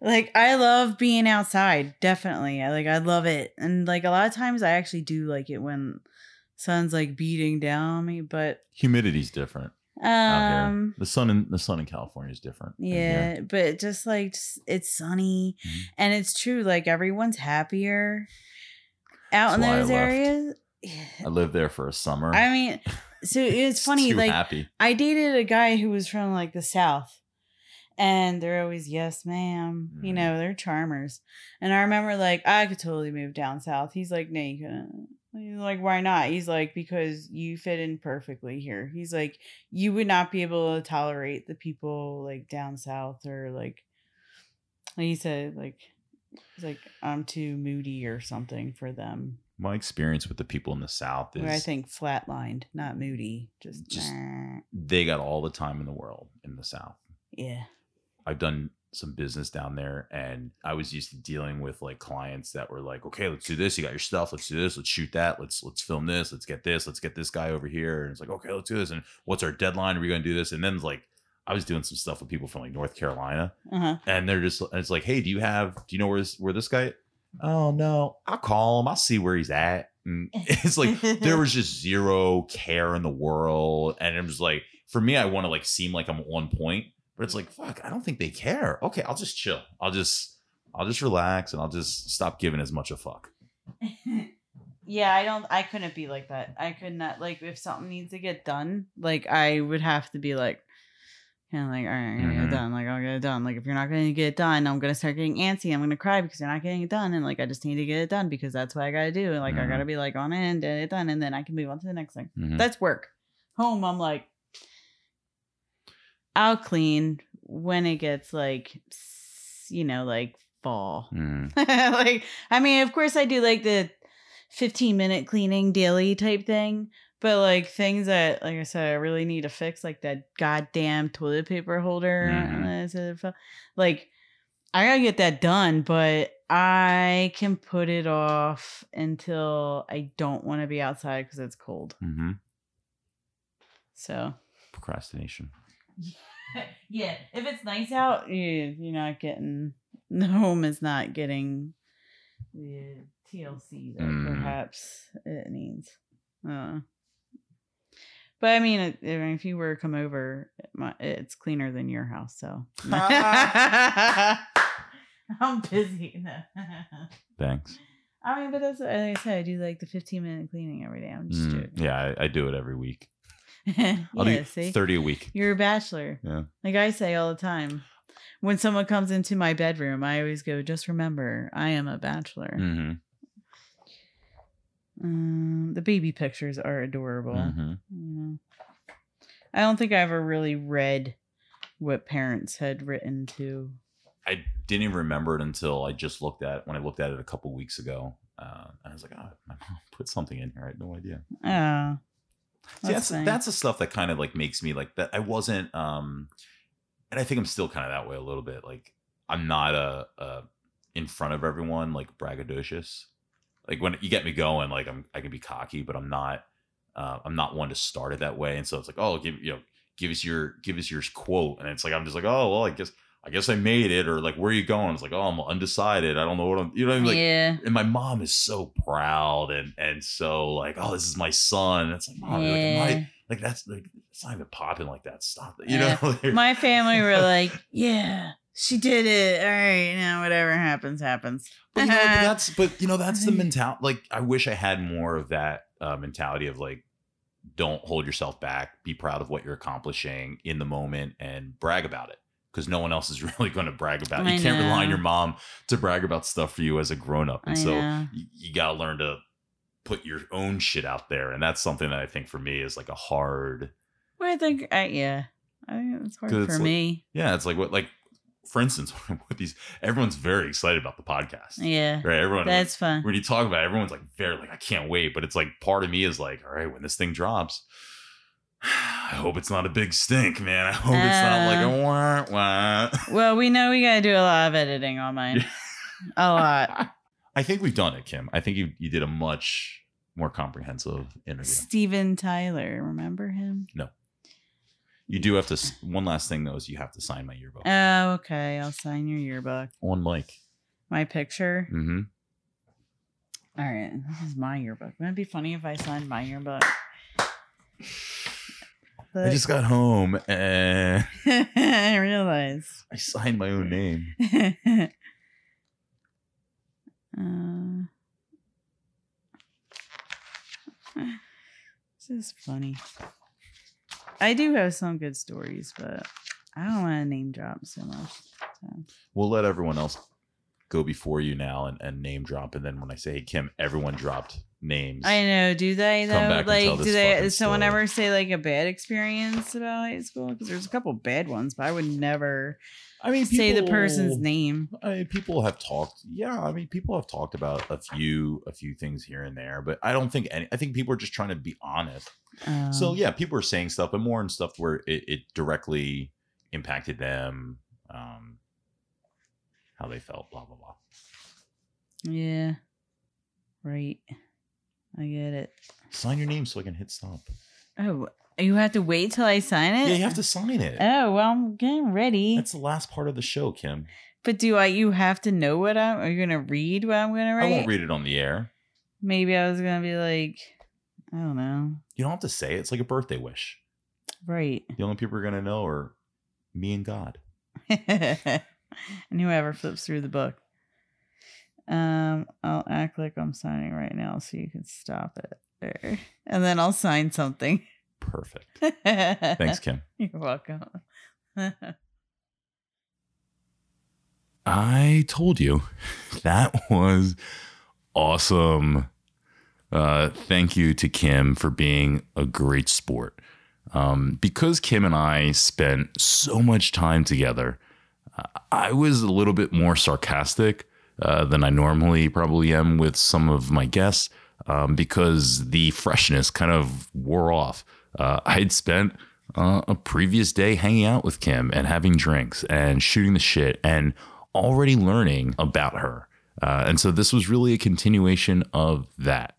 S2: like I love being outside. Definitely, I like, I love it, and like a lot of times I actually do like it when sun's like beating down on me. But
S1: humidity's different.
S2: Um,
S1: The sun in the sun in California is different.
S2: Yeah, but just like just- it's sunny
S1: Mhm.
S2: and it's true. Like everyone's happier out
S1: That's
S2: in
S1: why I
S2: those areas.
S1: I lived there for a summer.
S2: I mean, so it's funny.
S1: Too
S2: like
S1: happy.
S2: I dated a guy who was from like the south, and they're always yes, ma'am. You
S1: Mhm.
S2: know, they're charmers. And I remember like I could totally move down south. He's like, no, you couldn't. He's like, why not? He's like, because you fit in perfectly here. He's like, you would not be able to tolerate the people like down south or like, like he said, like, he's like, I'm too moody or something for them.
S1: My experience with the people in the South is
S2: Where I think flatlined, not moody. Just,
S1: Just-
S2: nah.
S1: they got all the time in the world in the South.
S2: yeah.
S1: I've done some business down there and I was used to dealing with like clients that were like, okay, let's do this. You got your stuff. Let's do this. Let's shoot that. Let's let's film this. Let's get this. Let's get this guy over here. And it's like, okay, let's do this. And what's our deadline? Are we gonna do this? And then it's like I was doing some stuff with people from like North Carolina
S2: Uh huh.
S1: and they're just and it's like, hey, do you have do you know where this where this guy? Oh no, I'll call him. I'll see where he's at. And it's like there was just zero care in the world, and it was like for me, I want to like seem like I'm on point, but it's like fuck, I don't think they care. Okay, I'll just chill. I'll just I'll just relax and I'll just stop giving as much a fuck.
S2: yeah, I don't. I couldn't be like that. I could not like if something needs to get done. Like I would have to be like, kind of like, all right, I'm gonna get
S1: Mhm.
S2: it done. Like I'll get it done. Like if you're not gonna get it done, I'm gonna start getting antsy. I'm gonna cry because you're not getting it done. And like I just need to get it done because that's what I gotta do. And like I
S1: Mhm.
S2: gotta be like on it and get it done, and then I can move on to the next thing.
S1: Mhm.
S2: That's work. Home, I'm like, I'll clean when it gets like, you know, like fall.
S1: Mm.
S2: like I mean, of course I do like the 15 minute cleaning daily type thing, but like things that like I said I really need to fix like that goddamn toilet paper holder fu- like I got to get that done, but I can put it off until I don't want to be outside cuz it's cold.
S1: hmm
S2: So,
S1: Procrastination.
S2: yeah, if it's nice out, you you're not getting the home is not getting the TLC that
S1: Mm.
S2: perhaps it needs. Uh, but I mean, it, I mean, if you were to come over, it's cleaner than your house. So I'm busy.
S1: Thanks.
S2: I mean, but that's like I said. I do like the 15 minute cleaning every day. I'm just
S1: Mm. Yeah, I, I do it every week.
S2: Yeah,
S1: I'll do
S2: see,
S1: 30 a week.
S2: you're a bachelor.
S1: Yeah.
S2: Like I say all the time. when someone comes into my bedroom, I always go, just remember, I am a bachelor.
S1: Mm-hmm.
S2: Um, the baby pictures are adorable.
S1: Mm-hmm.
S2: You know, I don't think I ever really read what parents had written to.
S1: I didn't even remember it until I just looked at when I looked at it a couple weeks ago. Uh, and I was like, oh, my mom put something in here. I had no idea.
S2: Oh,
S1: See, that's
S2: nice.
S1: that's the stuff that kind of like makes me like that. I wasn't, um, and I think I'm still kind of that way a little bit. Like I'm not a, a in front of everyone like braggadocious. Like when you get me going, like I'm I can be cocky, but I'm not. Uh, I'm not one to start it that way. And so it's like, oh, give you know, give us your give us your quote, and it's like I'm just like, oh well, I guess I guess I made it, or like where are you going? It's like, oh, I'm undecided. I don't know what I'm. You know, what I mean? like
S2: yeah,
S1: and my mom is so proud and and so like oh this is my son it's like mom like, am
S2: yeah.
S1: I, like that's like it's not even popping like that stop it you
S2: Yeah.
S1: know
S2: My family were like, yeah, she did it. All right, now whatever happens, happens.
S1: but, you know, but that's but you know that's the
S2: Right.
S1: mentality like i wish i had more of that uh, mentality of like don't hold yourself back be proud of what you're accomplishing in the moment and brag about it because no one else is really going to brag about it.
S2: I
S1: you can't rely on your mom to brag about stuff for you as a grown-up and
S2: I
S1: so
S2: know.
S1: you, you got to learn to put your own shit out there and that's something that i think for me is like a hard
S2: Well, I think, I, yeah, I think it's hard for
S1: it's like-
S2: me.
S1: yeah it's like what like for instance with these everyone's very excited about the podcast
S2: Yeah,
S1: right everyone
S2: that's fun.
S1: when you talk about it, everyone's like very like i can't wait but it's like part of me is like all right when this thing drops i hope it's not a big stink man i hope it's not like a wah, wah.
S2: Well, we know we got to do a lot of editing on mine. a lot.
S1: i think we've done it kim i think you, you did a much more comprehensive interview
S2: Steven Tyler, remember him? No.
S1: You do have to one last thing though is you have to sign my yearbook
S2: Oh, okay. I'll sign your yearbook.
S1: on mic
S2: My picture.
S1: mm-hmm.
S2: All right, this is my yearbook. Wouldn't it be funny if I signed my yearbook?
S1: I just got home and
S2: I realized.
S1: i signed my own name
S2: uh, this is funny. I do have some good stories, but I don't want to name drop so much. So.
S1: we'll let everyone else go before you now and, and name drop and then when i say hey kim everyone dropped names
S2: I know. Do they
S1: Come
S2: though?
S1: back and tell
S2: Like,
S1: this
S2: do they?
S1: fucking
S2: Does someone
S1: story.
S2: ever say like a bad experience about high school? Because there's a couple bad ones, but I would never
S1: i mean
S2: say the person's
S1: people-
S2: name.
S1: I mean, people have talked. Yeah, I mean, people have talked about a few, a few things here and there, but I don't think any. I think people are just trying to be honest. so
S2: Um,
S1: yeah, people are saying stuff, but more in stuff where it, it directly impacted them, um, how they felt, blah blah blah.
S2: yeah, right. I get it.
S1: Sign your name so I can hit stop.
S2: Oh, you have to wait till I sign it.
S1: Yeah, you have to sign it.
S2: Oh well, I'm getting ready.
S1: That's the last part of the show, Kim.
S2: but do I? You have to know what I'm. Are you gonna read what I'm gonna write?
S1: I won't read it on the air.
S2: Maybe I was gonna be like, I don't know.
S1: You don't have to say it. It's like a birthday wish.
S2: Right.
S1: The only people are gonna know are me and God.
S2: and whoever flips through the book. Um, I'll act like I'm signing right now so you can stop it there. And then I'll sign something.
S1: Perfect.
S2: Thanks,
S1: Kim.
S2: You're welcome.
S1: I told you that was awesome. Uh, thank you to Kim for being a great sport. Um, because Kim and I spent so much time together, I was a little bit more sarcastic uh, than I normally probably am with some of my guests um, because the freshness kind of wore off. Uh, I'd spent uh, a previous day hanging out with Kim and having drinks and shooting the shit and already learning about her. Uh, and so this was really a continuation of that.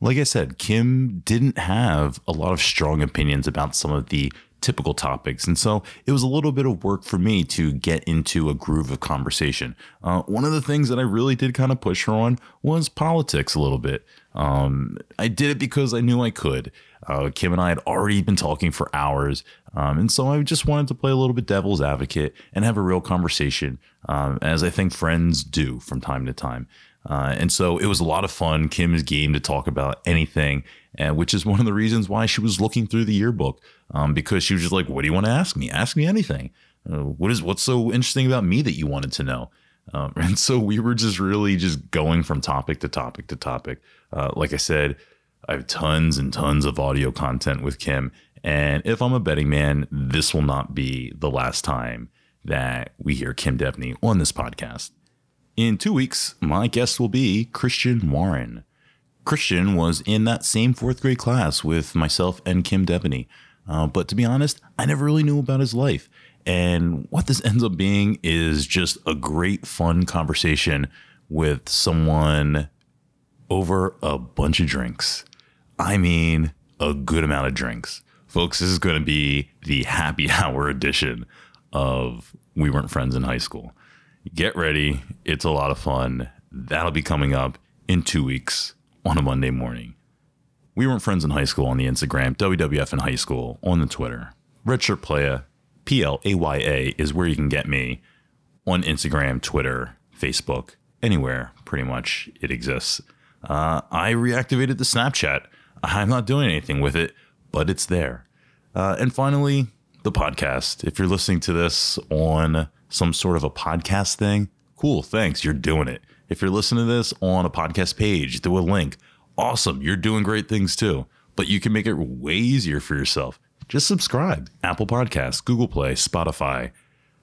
S1: Like I said, Kim didn't have a lot of strong opinions about some of the typical topics. And so it was a little bit of work for me to get into a groove of conversation. Uh, one of the things that I really did kind of push her on was politics a little bit. Um, I did it because I knew I could. Uh, Kim and I had already been talking for hours. Um, and so I just wanted to play a little bit devil's advocate and have a real conversation, um, as I think friends do from time to time. Uh, and so it was a lot of fun. Kim is game to talk about anything, uh, which is one of the reasons why she was looking through the yearbook um, because she was just like, "What do you want to ask me? Ask me anything." Uh, what is what's so interesting about me that you wanted to know? Um, and so we were just really just going from topic to topic to topic. Uh, like I said, I have tons and tons of audio content with Kim. And if I'm a betting man, this will not be the last time that we hear Kim Devney on this podcast. In two weeks, my guest will be Christian Warren. Christian was in that same fourth grade class with myself and Kim Devney. Uh, but to be honest, I never really knew about his life. And what this ends up being is just a great, fun conversation with someone over a bunch of drinks. I mean, a good amount of drinks. Folks, this is going to be the happy hour edition of We Weren't Friends in High School. Get ready. It's a lot of fun. That'll be coming up in two weeks on a Monday morning. We weren't friends in high school on the Instagram, WWF in high school on the Twitter. Redshirt Playa, P L A Y A, is where you can get me on Instagram, Twitter, Facebook, anywhere pretty much it exists. Uh, I reactivated the Snapchat. I'm not doing anything with it, but it's there. Uh, and finally, the podcast. If you're listening to this on some sort of a podcast thing, cool, thanks, you're doing it. If you're listening to this on a podcast page through a link, awesome, you're doing great things too. But you can make it way easier for yourself. Just subscribe. Apple Podcasts, Google Play, Spotify.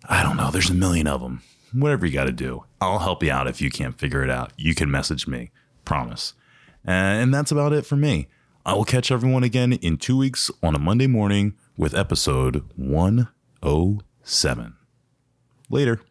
S1: I don't know, there's a million of them. Whatever you got to do. I'll help you out if you can't figure it out. You can message me. Promise. And that's about it for me. I will catch everyone again in two weeks on a Monday morning with episode 107. Later.